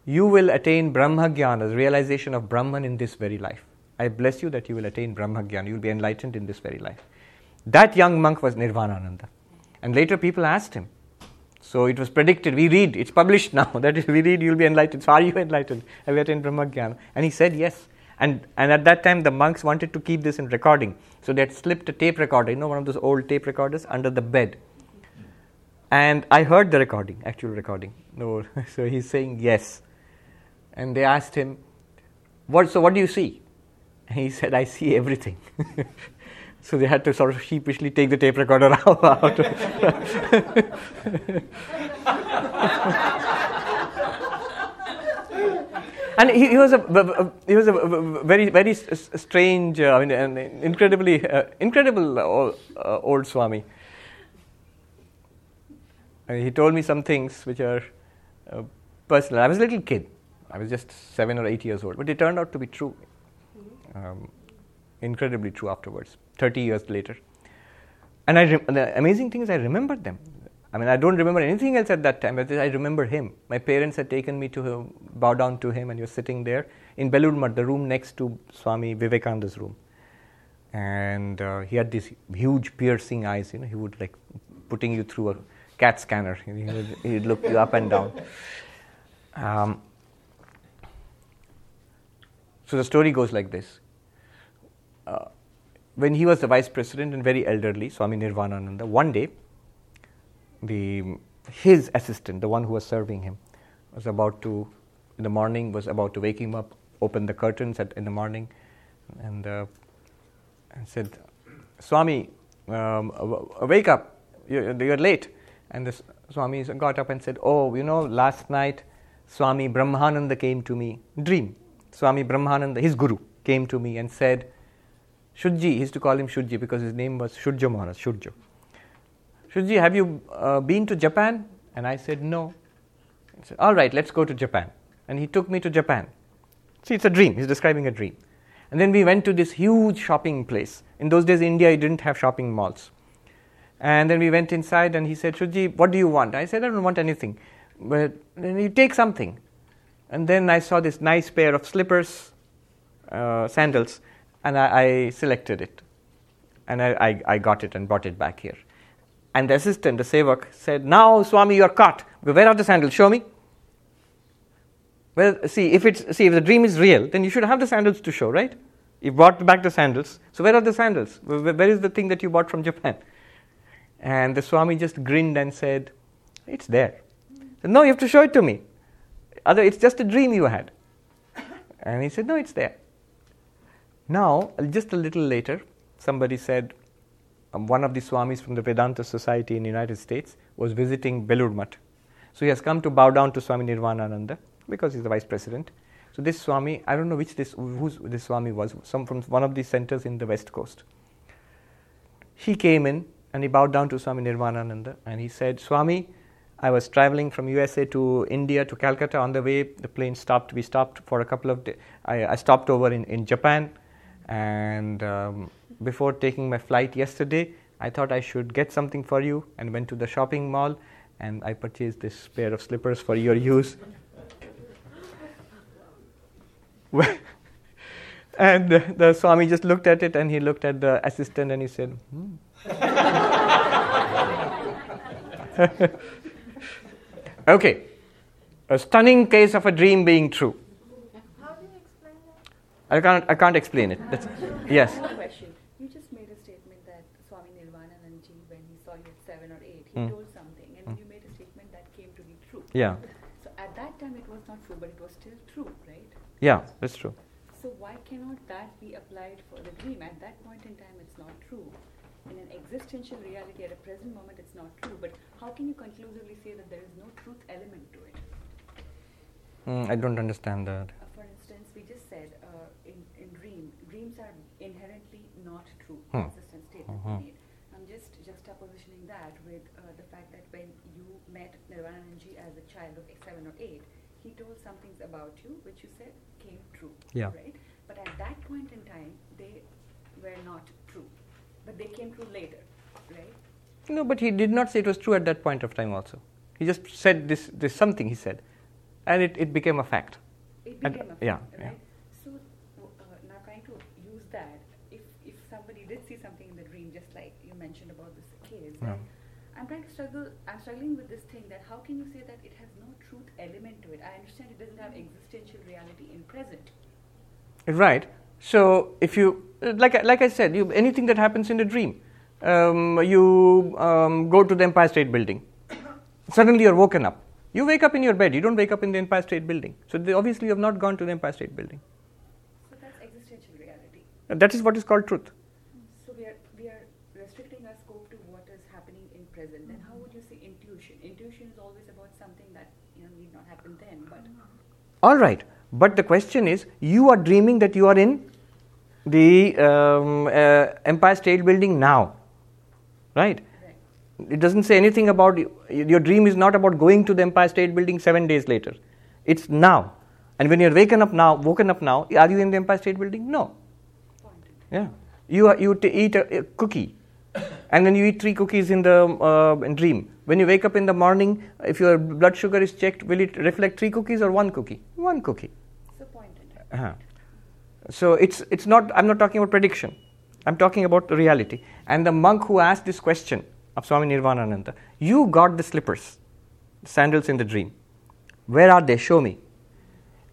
You will attain Brahmajnana, the realization of Brahman in this very life. I bless you that you will attain Brahmajnana, you will be enlightened in this very life. That young monk was Nirvanananda. And later people asked him. So it was predicted, we read, it's published now, that is, we read, you'll be enlightened. So are you enlightened? Have you attained Brahmajnana? And he said yes. And, and at that time, the monks wanted to keep this in recording. So they had slipped a tape recorder, you know, one of those old tape recorders, under the bed. And I heard the recording, actual recording. So he's saying yes. And they asked him, what, So what do you see? And he said, I see everything. so they had to sort of sheepishly take the tape recorder out. and he, he was a he was a very very strange, uh, I mean, an incredibly uh, incredible uh, old, uh, old Swami. Uh, he told me some things which are uh, personal. I was a little kid. I was just seven or eight years old, but it turned out to be true. Um, incredibly true afterwards, 30 years later. And I rem- the amazing thing is, I remembered them. I mean, I don't remember anything else at that time, but I remember him. My parents had taken me to him, bow down to him, and was sitting there in Belur Math, the room next to Swami Vivekananda's room. And uh, he had these huge piercing eyes, you know, he would like putting you through a CAT scanner. He would he'd look you up and down. Um, so the story goes like this. When he was the vice president and very elderly, Swami Nirvanananda, one day, the his assistant, the one who was serving him, was about to, in the morning, was about to wake him up, open the curtains at, in the morning, and, uh, and said, Swami, um, wake up, you're, you're late. And the Swami got up and said, Oh, you know, last night Swami Brahmananda came to me, dream. Swami Brahmananda, his guru, came to me and said, Shudji, he used to call him Shudji because his name was Shudja Maharaj, Shudja. Shudji, have you uh, been to Japan? And I said, No. He said, All right, let's go to Japan. And he took me to Japan. See, it's a dream. He's describing a dream. And then we went to this huge shopping place. In those days, India didn't have shopping malls. And then we went inside, and he said, Shudji, what do you want? I said, I don't want anything. But then you take something. And then I saw this nice pair of slippers, uh, sandals, and I, I selected it. And I, I, I got it and brought it back here. And the assistant, the sevak, said, Now, Swami, you are caught. Where are the sandals? Show me. Well, see, if it's see if the dream is real, then you should have the sandals to show, right? You brought back the sandals. So where are the sandals? Where, where is the thing that you bought from Japan? And the Swami just grinned and said, It's there. Said, no, you have to show it to me. Other, it's just a dream you had. And he said, No, it's there. Now, just a little later, somebody said, um, one of the Swamis from the Vedanta Society in the United States was visiting Belur Math. So he has come to bow down to Swami Nirvanananda because he's the vice president. So this Swami, I don't know which this who's this Swami was, some from one of these centers in the west coast. He came in and he bowed down to Swami Nirvanananda and he said, Swami, I was traveling from USA to India to Calcutta. On the way, the plane stopped. We stopped for a couple of days. I, I stopped over in, in Japan. And um, before taking my flight yesterday, I thought I should get something for you and went to the shopping mall and I purchased this pair of slippers for your use. and the, Swami just looked at it and he looked at the assistant and he said, hmm. okay, a stunning case of a dream being true. How do you explain that? I can't, I can't explain it. That's, yes. One question. You just made a statement that Swami Nirvanananji, when he saw you at seven or eight, he Mm. told something, and Mm. you made a statement that came to be true. Yeah, So at that time, it was not true, but it was still true, right? yeah, that's true. So why cannot that be applied for the dream? At that point in time, it's not true. In an existential reality, at a present moment, it's not true. But how can you conclusively say that there is no truth element to it? Mm, I don't understand that. Uh, for instance, we just said uh, in, in dream, dreams are inherently not true. Hmm. Consistent statement Mhm. we made. I'm just juxtapositioning that with uh, the fact that when you met Nirvanananji as a child of seven or eight, he told some things about you which you said came true. Yeah. Right? But at that point in time, they were not true. But they came true later, right? No, but he did not say it was true at that point of time also. He just said this, this something he said, and it, it became a fact. It And- a yeah, fact, yeah. right? So w- uh, now trying to use that, if if somebody did see something in the dream, just like you mentioned about I'm trying to struggle. I'm struggling with this thing that how can you say that it has no truth element to it? I understand it doesn't have existential reality in present. Right. So if you like, I- like I said, you, anything that happens in a dream, um, you um, go to the Empire State Building. Suddenly you're woken up. You wake up in your bed. You don't wake up in the Empire State Building. So they, obviously you have not gone to the Empire State Building. So that's existential reality. That is what is called truth. So we are we are restricting our scope to what is happening in present. Then how would you say intuition? Intuition is always about something that you know need not happen then, but All right. But the question is, you are dreaming that you are in the um, uh, Empire State Building now, right? right. It doesn't say anything about your dream is not about going to the Empire State Building seven days later. It's now. And when you're waken up now, woken up now, are you in the Empire State Building? No. Yeah. You are, you t- eat a, a cookie, and then you eat three cookies in the uh, in dream. When you wake up in the morning, if your blood sugar is checked, will it reflect three cookies or one cookie? One cookie. So point in time. Uh-huh. So it's it's not. I'm not talking about prediction. I'm talking about the reality. And the monk who asked this question of Swami Nirvanananda, you got the slippers, sandals in the dream. Where are they? Show me.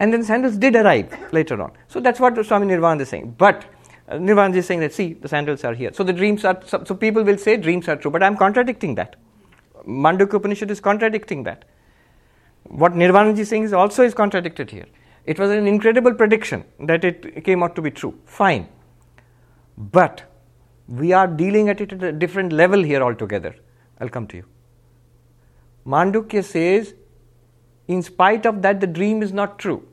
And then sandals did arrive later on. So that's what Swami Nirvananda is saying. But uh, Nirvananda is saying that see the sandals are here. So the dreams are. So, so people will say dreams are true, but I'm contradicting that. Mandukya Upanishad is contradicting that. What Nirvanaji is saying is also is contradicted here. It was an incredible prediction that it came out to be true. Fine. But we are dealing at it at a different level here altogether. I'll come to you. Mandukya says, in spite of that, the dream is not true.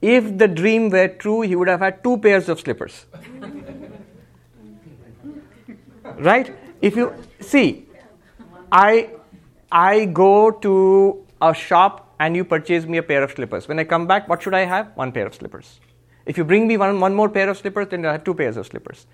If the dream were true, he would have had two pairs of slippers. right? If you see, I I go to a shop and you purchase me a pair of slippers. When I come back, what should I have? One pair of slippers. If you bring me one, one more pair of slippers, then I have two pairs of slippers.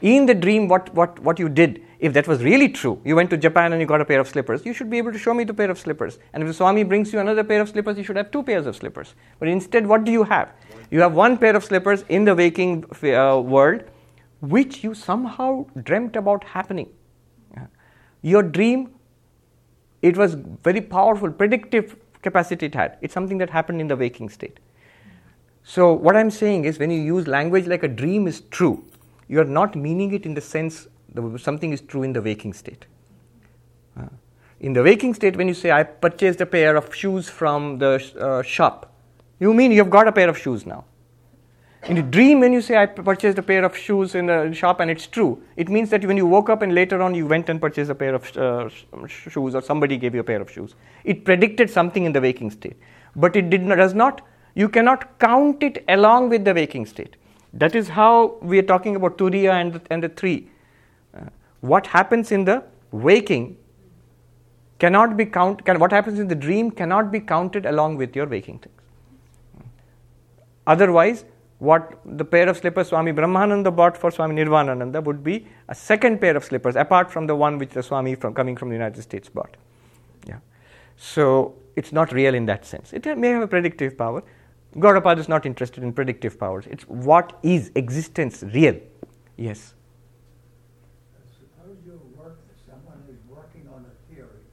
In the dream, what, what, what you did, if that was really true, you went to Japan and you got a pair of slippers, you should be able to show me the pair of slippers. And if the Swami brings you another pair of slippers, you should have two pairs of slippers. But instead, what do you have? You have one pair of slippers in the waking uh, world, which you somehow dreamt about happening. Your dream it was very powerful predictive capacity it had. It's something that happened in the waking state. So what i'm saying is when you use language like a dream is true you are not meaning it in the sense that something is true in the waking state. Uh, in the waking state when you say i purchased a pair of shoes from the uh, shop you mean you've got a pair of shoes now In a dream, when you say, I purchased a pair of shoes in a shop and it's true, it means that when you woke up and later on you went and purchased a pair of uh, shoes or somebody gave you a pair of shoes. It predicted something in the waking state. But it not, does not, you cannot count it along with the waking state. That is how we are talking about Turiya and the, and the three. Uh, what happens in the waking cannot be count. Can, what happens in the dream cannot be counted along with your waking things. Otherwise, what the pair of slippers Swami Brahmananda bought for Swami Nirvanananda would be a second pair of slippers apart from the one which the Swami from coming from the United States bought. Yeah. So it's not real in that sense. It may have a predictive power. Gaudapada is not interested in predictive powers. It's what is existence real. Yes. Suppose you work, someone who's working on a theory,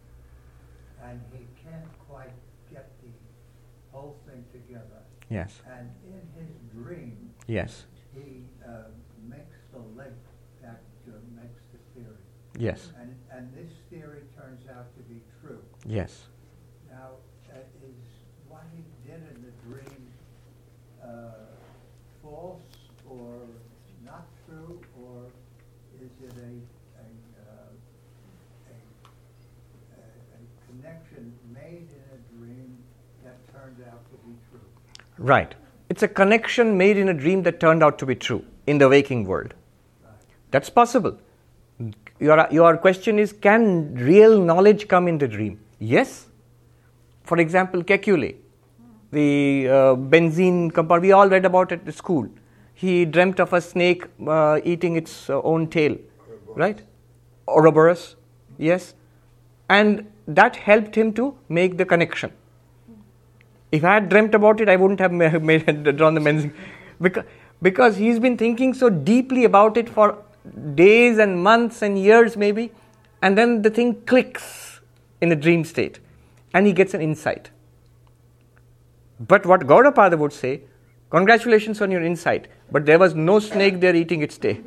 and he can't quite get the whole thing together. Yes. And in his dream, Yes. he uh, makes the link that uh, makes the theory. Yes. And, and this theory turns out to be true. Yes. Now, uh, is what he did in the dream uh, false or not true, or is it a, a, uh, a, a, a connection made in a dream that turned out to be true? Right. It's a connection made in a dream that turned out to be true in the waking world. That's possible. Your, your question is can real knowledge come in the dream? Yes. For example, Kekule, the uh, benzene compound, we all read about it at school. He dreamt of a snake uh, eating its uh, own tail, right? Ouroboros, yes. And that helped him to make the connection. If I had dreamt about it, I wouldn't have ma- made, drawn the men's Because, because he's been thinking so deeply about it for days and months and years, maybe, and then the thing clicks in a dream state and he gets an insight. But what Gaudapada would say, congratulations on your insight, but there was no snake there eating its tail.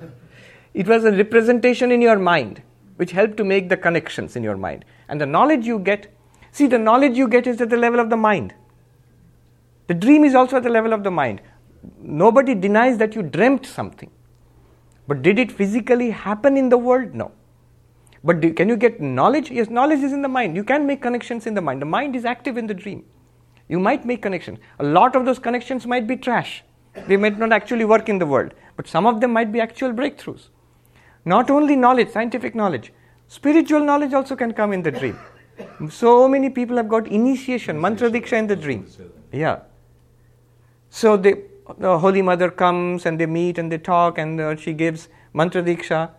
It was a representation in your mind which helped to make the connections in your mind. And the knowledge you get, see, the knowledge you get is at the level of the mind. The dream is also at the level of the mind. Nobody denies that you dreamt something. But did it physically happen in the world? No. But do, can you get knowledge? Yes, knowledge is in the mind. You can make connections in the mind. The mind is active in the dream. You might make connections. A lot of those connections might be trash. They might not actually work in the world. But some of them might be actual breakthroughs. Not only knowledge, scientific knowledge, spiritual knowledge also can come in the dream. So many people have got initiation, mantra diksha in the dream. Yeah. So the Holy Mother comes and they meet and they talk and uh, she gives mantra diksha.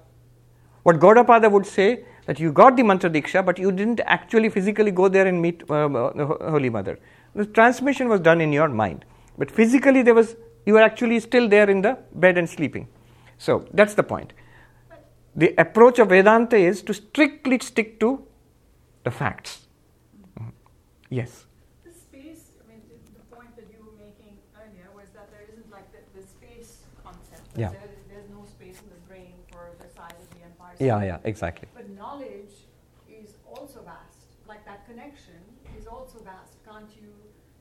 What Gaudapada would say that you got the mantra diksha, but you didn't actually physically go there and meet uh, the Holy Mother. The transmission was done in your mind, but physically there was you were actually still there in the bed and sleeping. So that's the point. The approach of Vedanta is to strictly stick to the facts. Yes. The space, I mean, the, the point that you were making earlier was that there isn't like the, the space concept. Yeah. There there's no space in the brain for the size of the Empire State. Yeah, yeah, exactly. But knowledge is also vast. Like that connection is also vast. Can't you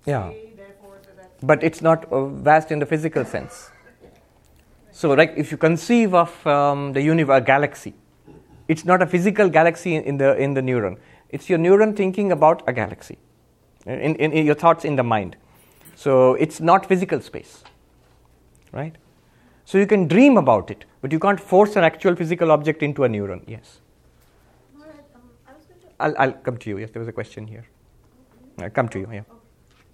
Yeah. say, therefore, that that's but it's not uh, vast in the physical sense. So, like if you conceive of um, the universe, a galaxy, it's not a physical galaxy in the in the neuron. It's your neuron thinking about a galaxy, in, in, in your thoughts in the mind. So it's not physical space, right? So you can dream about it, but you can't force an actual physical object into a neuron. Yes, Alright, um, I was going to. I'll, I'll come to you. Yes, there was a question here. I'll come to you. Yeah.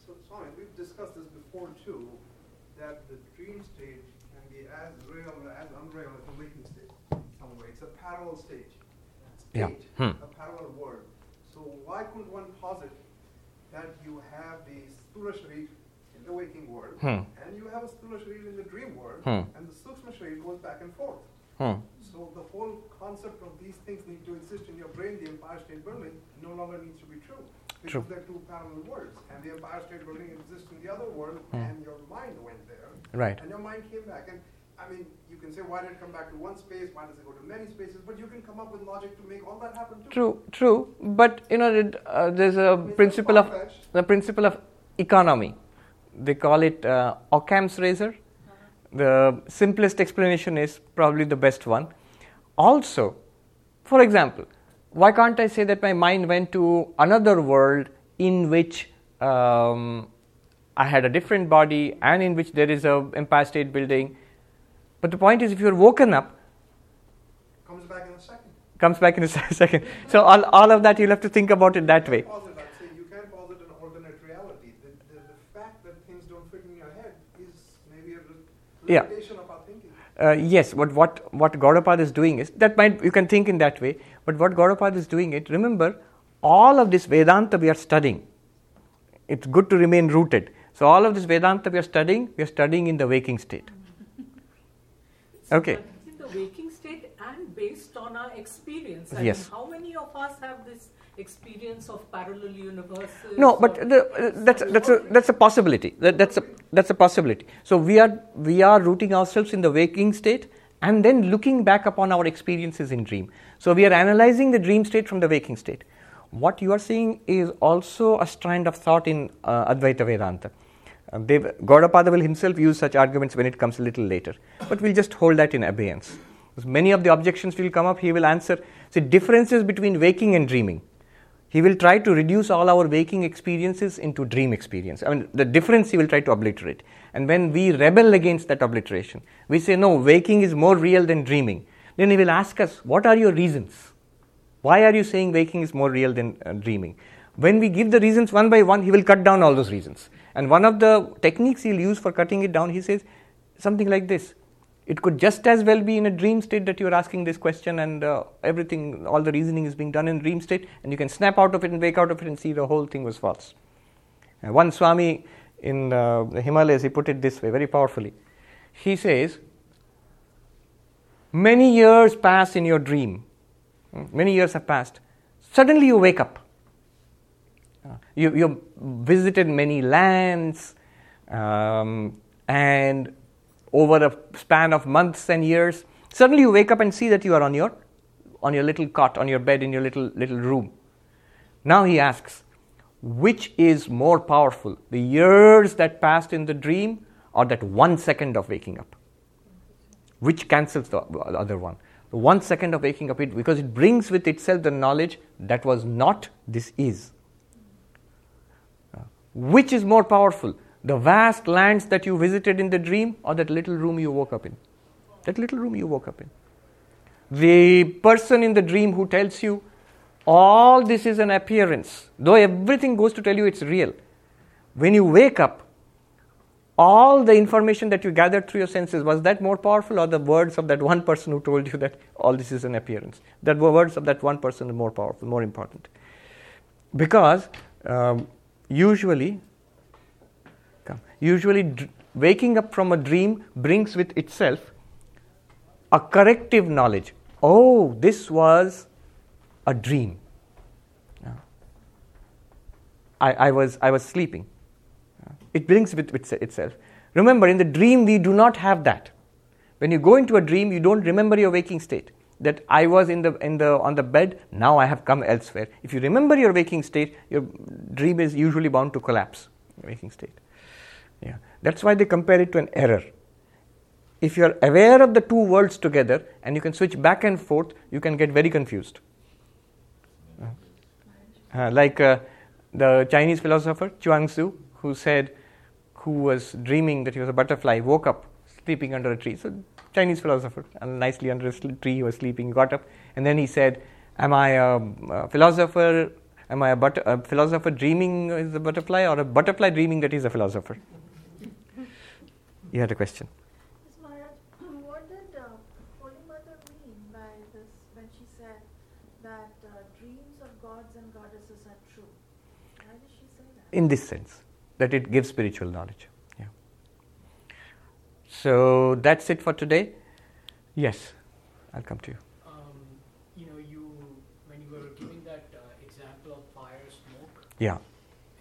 So, Swami, we've discussed this before too, that the dream stage can be as real as unreal as the waking state in some way. It's a parallel stage. Yeah. State, Hmm. A parallel world. So why couldn't one posit that you have the Sthula Sharir in the waking world, Hmm. and you have a Sthula Sharir in the dream world, Hmm. and the Sukshma Sharir goes back and forth. Hmm. So the whole concept of these things need to exist in your brain, the Empire State Building, no longer needs to be true. Because True. they're two parallel worlds. And the Empire State Building exists in the other world, Hmm. and your mind went there. Right. And your mind came back. And I mean, you can say, why did it come back to one space? Why does it go to many spaces? But you can come up with logic to make all that happen too. True, true. But you know, it, uh, there's a It's principle of the principle of economy. They call it uh, Occam's razor. the simplest explanation is probably the best one. Also, for example, why can't I say that my mind went to another world in which um, I had a different body and in which there is a Empire State Building? But the point is, if you're woken up, Comes back in a second. comes back in a second. So all, all of that you'll have to think about it that way. Posit, I'd say you can posit an alternate reality. The, the, the fact that things don't fit in your head is maybe a re- Yeah. of our thinking. Uh, yes, but what what Gaudapad is doing is that might you can think in that way. But what Gaudapad is doing it. Remember, all of this Vedanta we are studying. It's good to remain rooted. So all of this Vedanta we are studying, we are studying in the waking state. Okay. In the waking state and based on our experience. I Yes. Mean, how many of us have this experience of parallel universes? No, but the, uh, that's that's a that's a possibility. That, that's a that's a possibility. So we are we are rooting ourselves in the waking state and then looking back upon our experiences in dream. So we are analyzing the dream state from the waking state. What you are seeing is also a strand of thought in uh, Advaita Vedanta. Uh, Gaudapada will himself use such arguments when it comes a little later, but we'll just hold that in abeyance. Because many of the objections will come up, he will answer. See, differences between waking and dreaming. He will try to reduce all our waking experiences into dream experience. I mean, the difference he will try to obliterate. And when we rebel against that obliteration, we say, no, waking is more real than dreaming. Then he will ask us, what are your reasons? Why are you saying waking is more real than uh, dreaming? When we give the reasons one by one, he will cut down all those reasons. And one of the techniques he'll use for cutting it down, he says something like this it could just as well be in a dream state that you're asking this question and uh, everything, all the reasoning is being done in dream state, and you can snap out of it and wake out of it and see the whole thing was false. One Swami in uh, the Himalayas, he put it this way very powerfully. He says, Many years pass in your dream, Mm, many years have passed. Suddenly you wake up. Uh, you, you visited many lands, um, and over a span of months and years, suddenly you wake up and see that you are on your on your little cot, on your bed in your little little room. Now he asks, which is more powerful, the years that passed in the dream or that one second of waking up? Which cancels the the other one? The one second of waking up, it, because it brings with itself the knowledge that was not, this is. Uh, which is more powerful? The vast lands that you visited in the dream or that little room you woke up in? That little room you woke up in. The person in the dream who tells you all this is an appearance, though everything goes to tell you it's real. When you wake up, all the information that you gathered through your senses, was that more powerful or the words of that one person who told you that all this is an appearance? That were words of that one person are more powerful, more important. Because um, usually, usually dr- waking up from a dream brings with itself a corrective knowledge. Oh, this was a dream. I, I, was, I was sleeping. It brings with, with itself. Remember, in the dream, we do not have that. When you go into a dream, you don't remember your waking state. That I was in the, in the, on the bed, now I have come elsewhere. If you remember your waking state, your dream is usually bound to collapse. Waking state. Yeah. That's why they compare it to an error. If you are aware of the two worlds together and you can switch back and forth, you can get very confused. Uh, like uh, the Chinese philosopher Chuang Tzu, who said, who was dreaming that he was a butterfly, woke up sleeping under a tree. So, Chinese philosopher, and nicely under a tree, he was sleeping, got up, and then he said, Am I a, a philosopher? Am I a, but- a philosopher dreaming is a butterfly, or a butterfly dreaming that he's a philosopher? You had a question. Ms. Maharaj, what did uh, Holy Mother mean by this when she said that uh, dreams of gods and goddesses are true? Why did she say that? in this sense that it gives spiritual knowledge yeah so that's it for today yes i'll come to you Um, you know, you when you were giving that uh, example of fire smoke, yeah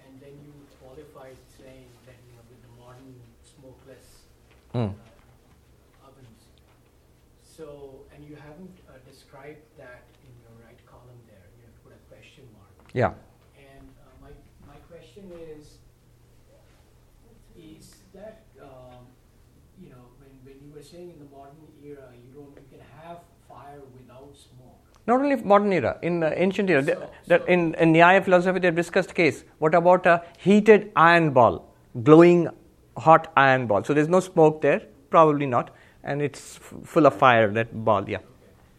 and then you qualified saying that you know with the modern smokeless Mm. ovens. So, and you haven't uh, described that in your right column there. You have to put a question mark. yeah And uh, my my question is, is that um, you know, when, when you were saying in the modern era, you don't, you can have fire without smoke. Not only modern era, in uh, ancient era, So- the- that in, in Nyaya philosophy, they discussed case. What about a heated iron ball, glowing hot iron ball? So there's no smoke there, probably not, and it's f- full of fire. That ball, yeah.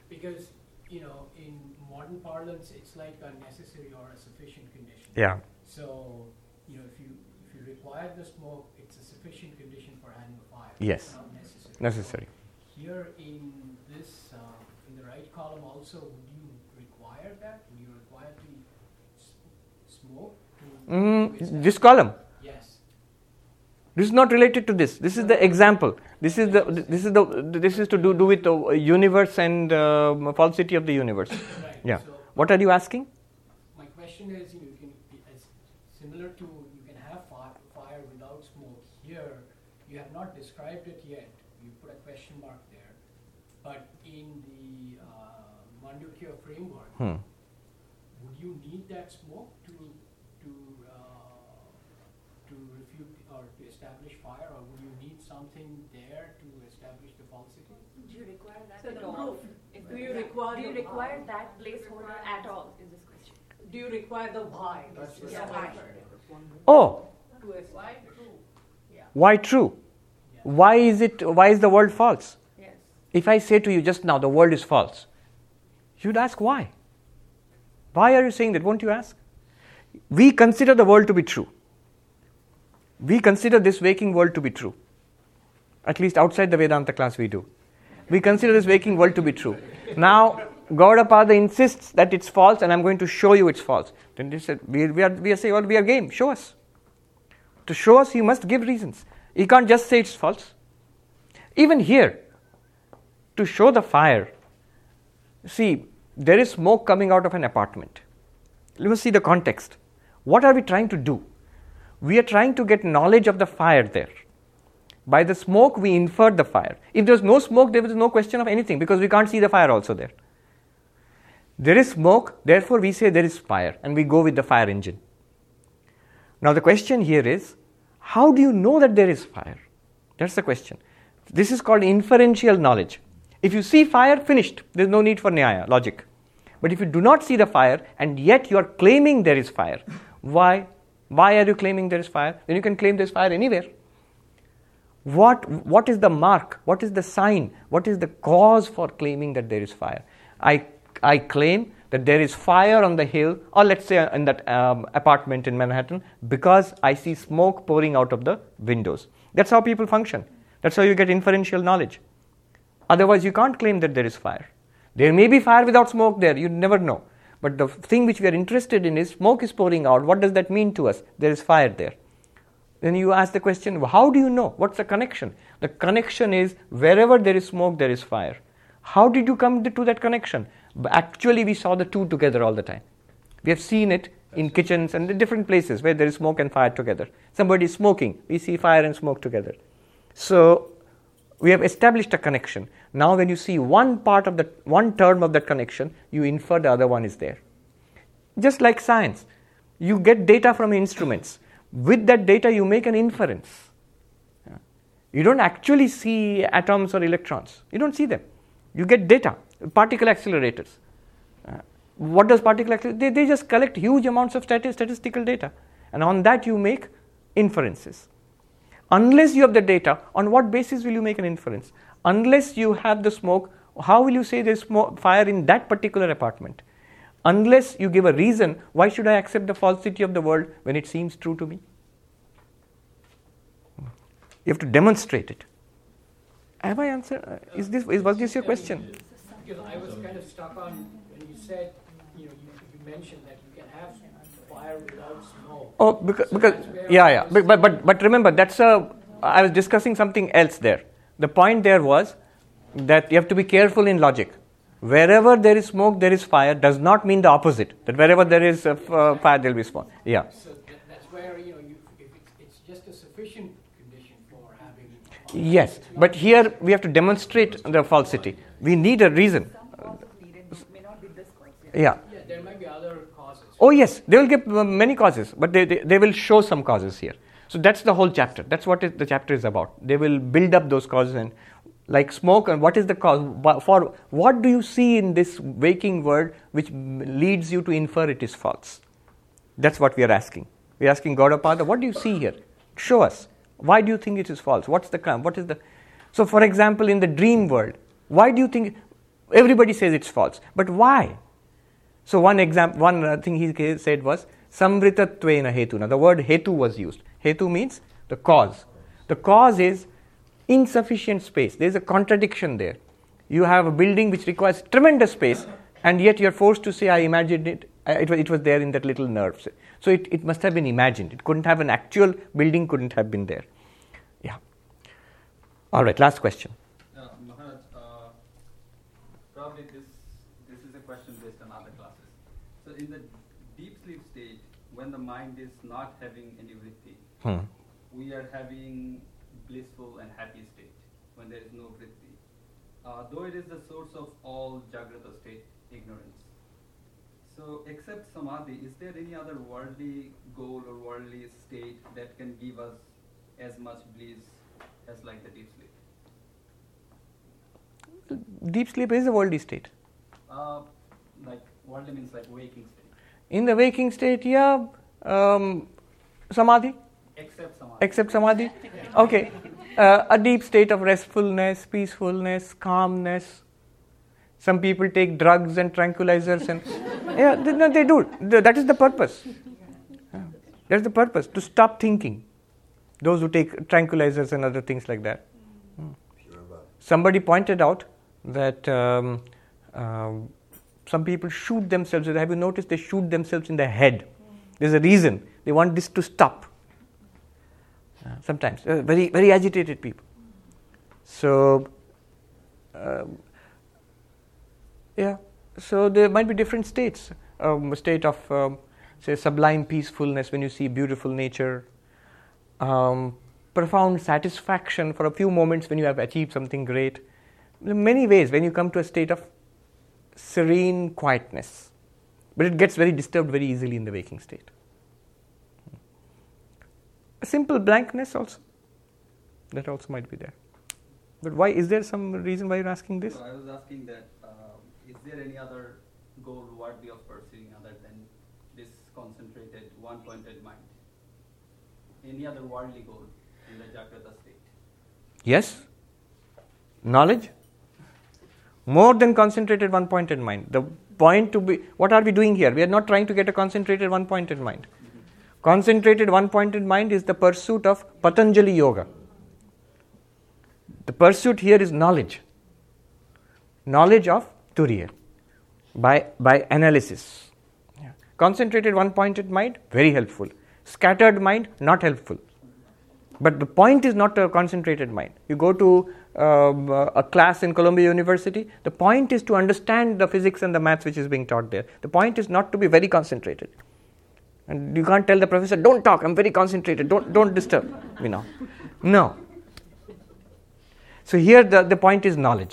Because, you know, in modern parlance, it's like a necessary or a sufficient condition. Yeah. So, you know, if you, if you require the smoke, it's a sufficient condition for having a fire. Yes. Necessary. Necessary. Here in this, uh, in the right column also, would you require that? Would you require to s- smoke to Mm, this column. This is not related to this. This is the example. This is the this is the this is to do do with the universe and um, falsity of the universe. Right. Yeah. So What are you asking? my question is, you can, as similar to, you can have fire, fire without smoke. Here, you have not described it yet. You put a question mark there. But in the uh, Mandukya framework, Hmm. would you need that smoke to, to, uh, to refute or to establish fire, or would you need something there to establish the falsity? Do you require that So at the all? proof. Is Do the- you require Do you require that placeholder at all, is this question? Do you require the why? That's Yeah, why. Oh, Why true? Yeah. why true? Why is it? Why is the world false? Yes. If I say to you just now the world is false, you'd ask why. Why are you saying that? Won't you ask? We consider the world to be true. We consider this waking world to be true. At least outside the Vedanta class, we do. We consider this waking world to be true. Now, Gaudapada insists that it's false, and I'm going to show you it's false. Then they said, we, we, are, we are saying, well, we are game, show us. To show us, he must give reasons. He can't just say it's false. Even here, to show the fire, see, there is smoke coming out of an apartment. Let us see the context. What are we trying to do? We are trying to get knowledge of the fire there. By the smoke, we infer the fire. If there's no smoke, there is no question of anything because we can't see the fire also there. There is smoke, therefore we say there is fire, and we go with the fire engine. Now, the question here is how do you know that there is fire? That's the question. This is called inferential knowledge. If you see fire, finished. There's no need for nyaya, logic. But if you do not see the fire and yet you are claiming there is fire, why? Why are you claiming there is fire? Then you can claim there is fire anywhere. What, what is the mark? What is the sign? What is the cause for claiming that there is fire? I, I claim that there is fire on the hill, or let's say in that um, apartment in Manhattan, because I see smoke pouring out of the windows. That's how people function. That's how you get inferential knowledge. Otherwise, you can't claim that there is fire. There may be fire without smoke there, you never know. But the thing which we are interested in is smoke is pouring out. What does that mean to us? There is fire there. Then you ask the question, how do you know? What's the connection? The connection is wherever there is smoke, there is fire. How did you come to that connection? But Actually, we saw the two together all the time. We have seen it in kitchens and in different places where there is smoke and fire together. Somebody is smoking, we see fire and smoke together. So we have established a connection. Now, when you see one part of that, one term of that connection, you infer the other one is there. Just like science, you get data from instruments. With that data, you make an inference. You don't actually see atoms or electrons. You don't see them. You get data, particle accelerators. Uh, what does particle? They, they just collect huge amounts of stati- statistical data, and on that you make inferences. Unless you have the data, on what basis will you make an inference? Unless you have the smoke, how will you say there's smoke, fire in that particular apartment? Unless you give a reason, why should I accept the falsity of the world when it seems true to me? You have to demonstrate it. Have I answered? uh, Is this is, was this your question? Because I was kind of stuck on when you said, you know, you, you mentioned that you can have fire without smoke. Oh, because, So because yeah, yeah. But, but but but remember, that's a. I was discussing something else there. The point there was that you have to be careful in logic. Wherever there is smoke, there is fire. Does not mean the opposite. That wherever there is uh, uh, fire, there will be smoke. Yeah. So that, that's where, you know, you, if it's, it's just a sufficient condition for having. Yes, but here we have to demonstrate the falsity. We need a reason. Some causes needed, may not be this quite. Yeah. Yeah, there might be other causes. Oh yes, they will give uh, many causes, but they, they, they will show some causes here. So that's the whole chapter. That's what it, the chapter is about. They will build up those causes and like smoke and what is the cause for what do you see in this waking world which leads you to infer it is false that's what we are asking we are asking gaudapada what do you see here show us why do you think it is false what's the crime what is the so for example in the dream world why do you think everybody says it's false but why so one example one uh, thing he said was samvritatvena hetuna the word hetu was used hetu means the cause the cause is insufficient space. There is a contradiction there. You have a building which requires tremendous space, and yet you're forced to say, I imagined it, it, was, it was there in that little nerve. So it, it must have been imagined. It couldn't have an actual building, couldn't have been there. Yeah. All right, last question. Uh, Maharaj, uh, probably this this is a question based on other classes. So in the deep sleep state, when the mind is not having any vritti, Hmm. we are having blissful and happy state when there is no vritti. Uh, though it is the source of all jagrata state ignorance. So except samadhi, is there any other worldly goal or worldly state that can give us as much bliss as like the deep sleep? Deep sleep is a worldly state. Uh, like worldly means like waking state. In the waking state, yeah, um, samadhi. Except samadhi. Except samadhi. Okay. Uh, a deep state of restfulness, peacefulness, calmness. Some people take drugs and tranquilizers, and yeah, they, no, they do. That is the purpose. Yeah. That's the purpose to stop thinking. Those who take tranquilizers and other things like that. Hmm. Somebody pointed out that um, um, some people shoot themselves. Have you noticed they shoot themselves in the head? There's a reason. They want this to stop. Sometimes uh, very very agitated people. So um, yeah, so there might be different states. Um, a state of um, say sublime peacefulness when you see beautiful nature. Um, profound satisfaction for a few moments when you have achieved something great. In many ways, when you come to a state of serene quietness, but it gets very disturbed very easily in the waking state. A simple blankness also, that also might be there. But why is there some reason why you're asking this? So I was asking that uh, is there any other goal worthy of pursuing other than this concentrated, one-pointed mind? Any other worldly goal in the Jagrata state? Yes. Knowledge. More than concentrated one pointed mind. The point to be what are we doing here? We are not trying to get a concentrated one pointed mind. Concentrated one pointed mind is the pursuit of Patanjali Yoga. The pursuit here is knowledge. Knowledge of Turiya by, by analysis. Yeah. Concentrated one pointed mind, very helpful. Scattered mind, not helpful. But the point is not a concentrated mind. You go to um, a class in Columbia University, the point is to understand the physics and the maths which is being taught there. The point is not to be very concentrated. And you can't tell the professor, don't talk, I'm very concentrated, don't, don't disturb. You know. No. So here the, the point is knowledge.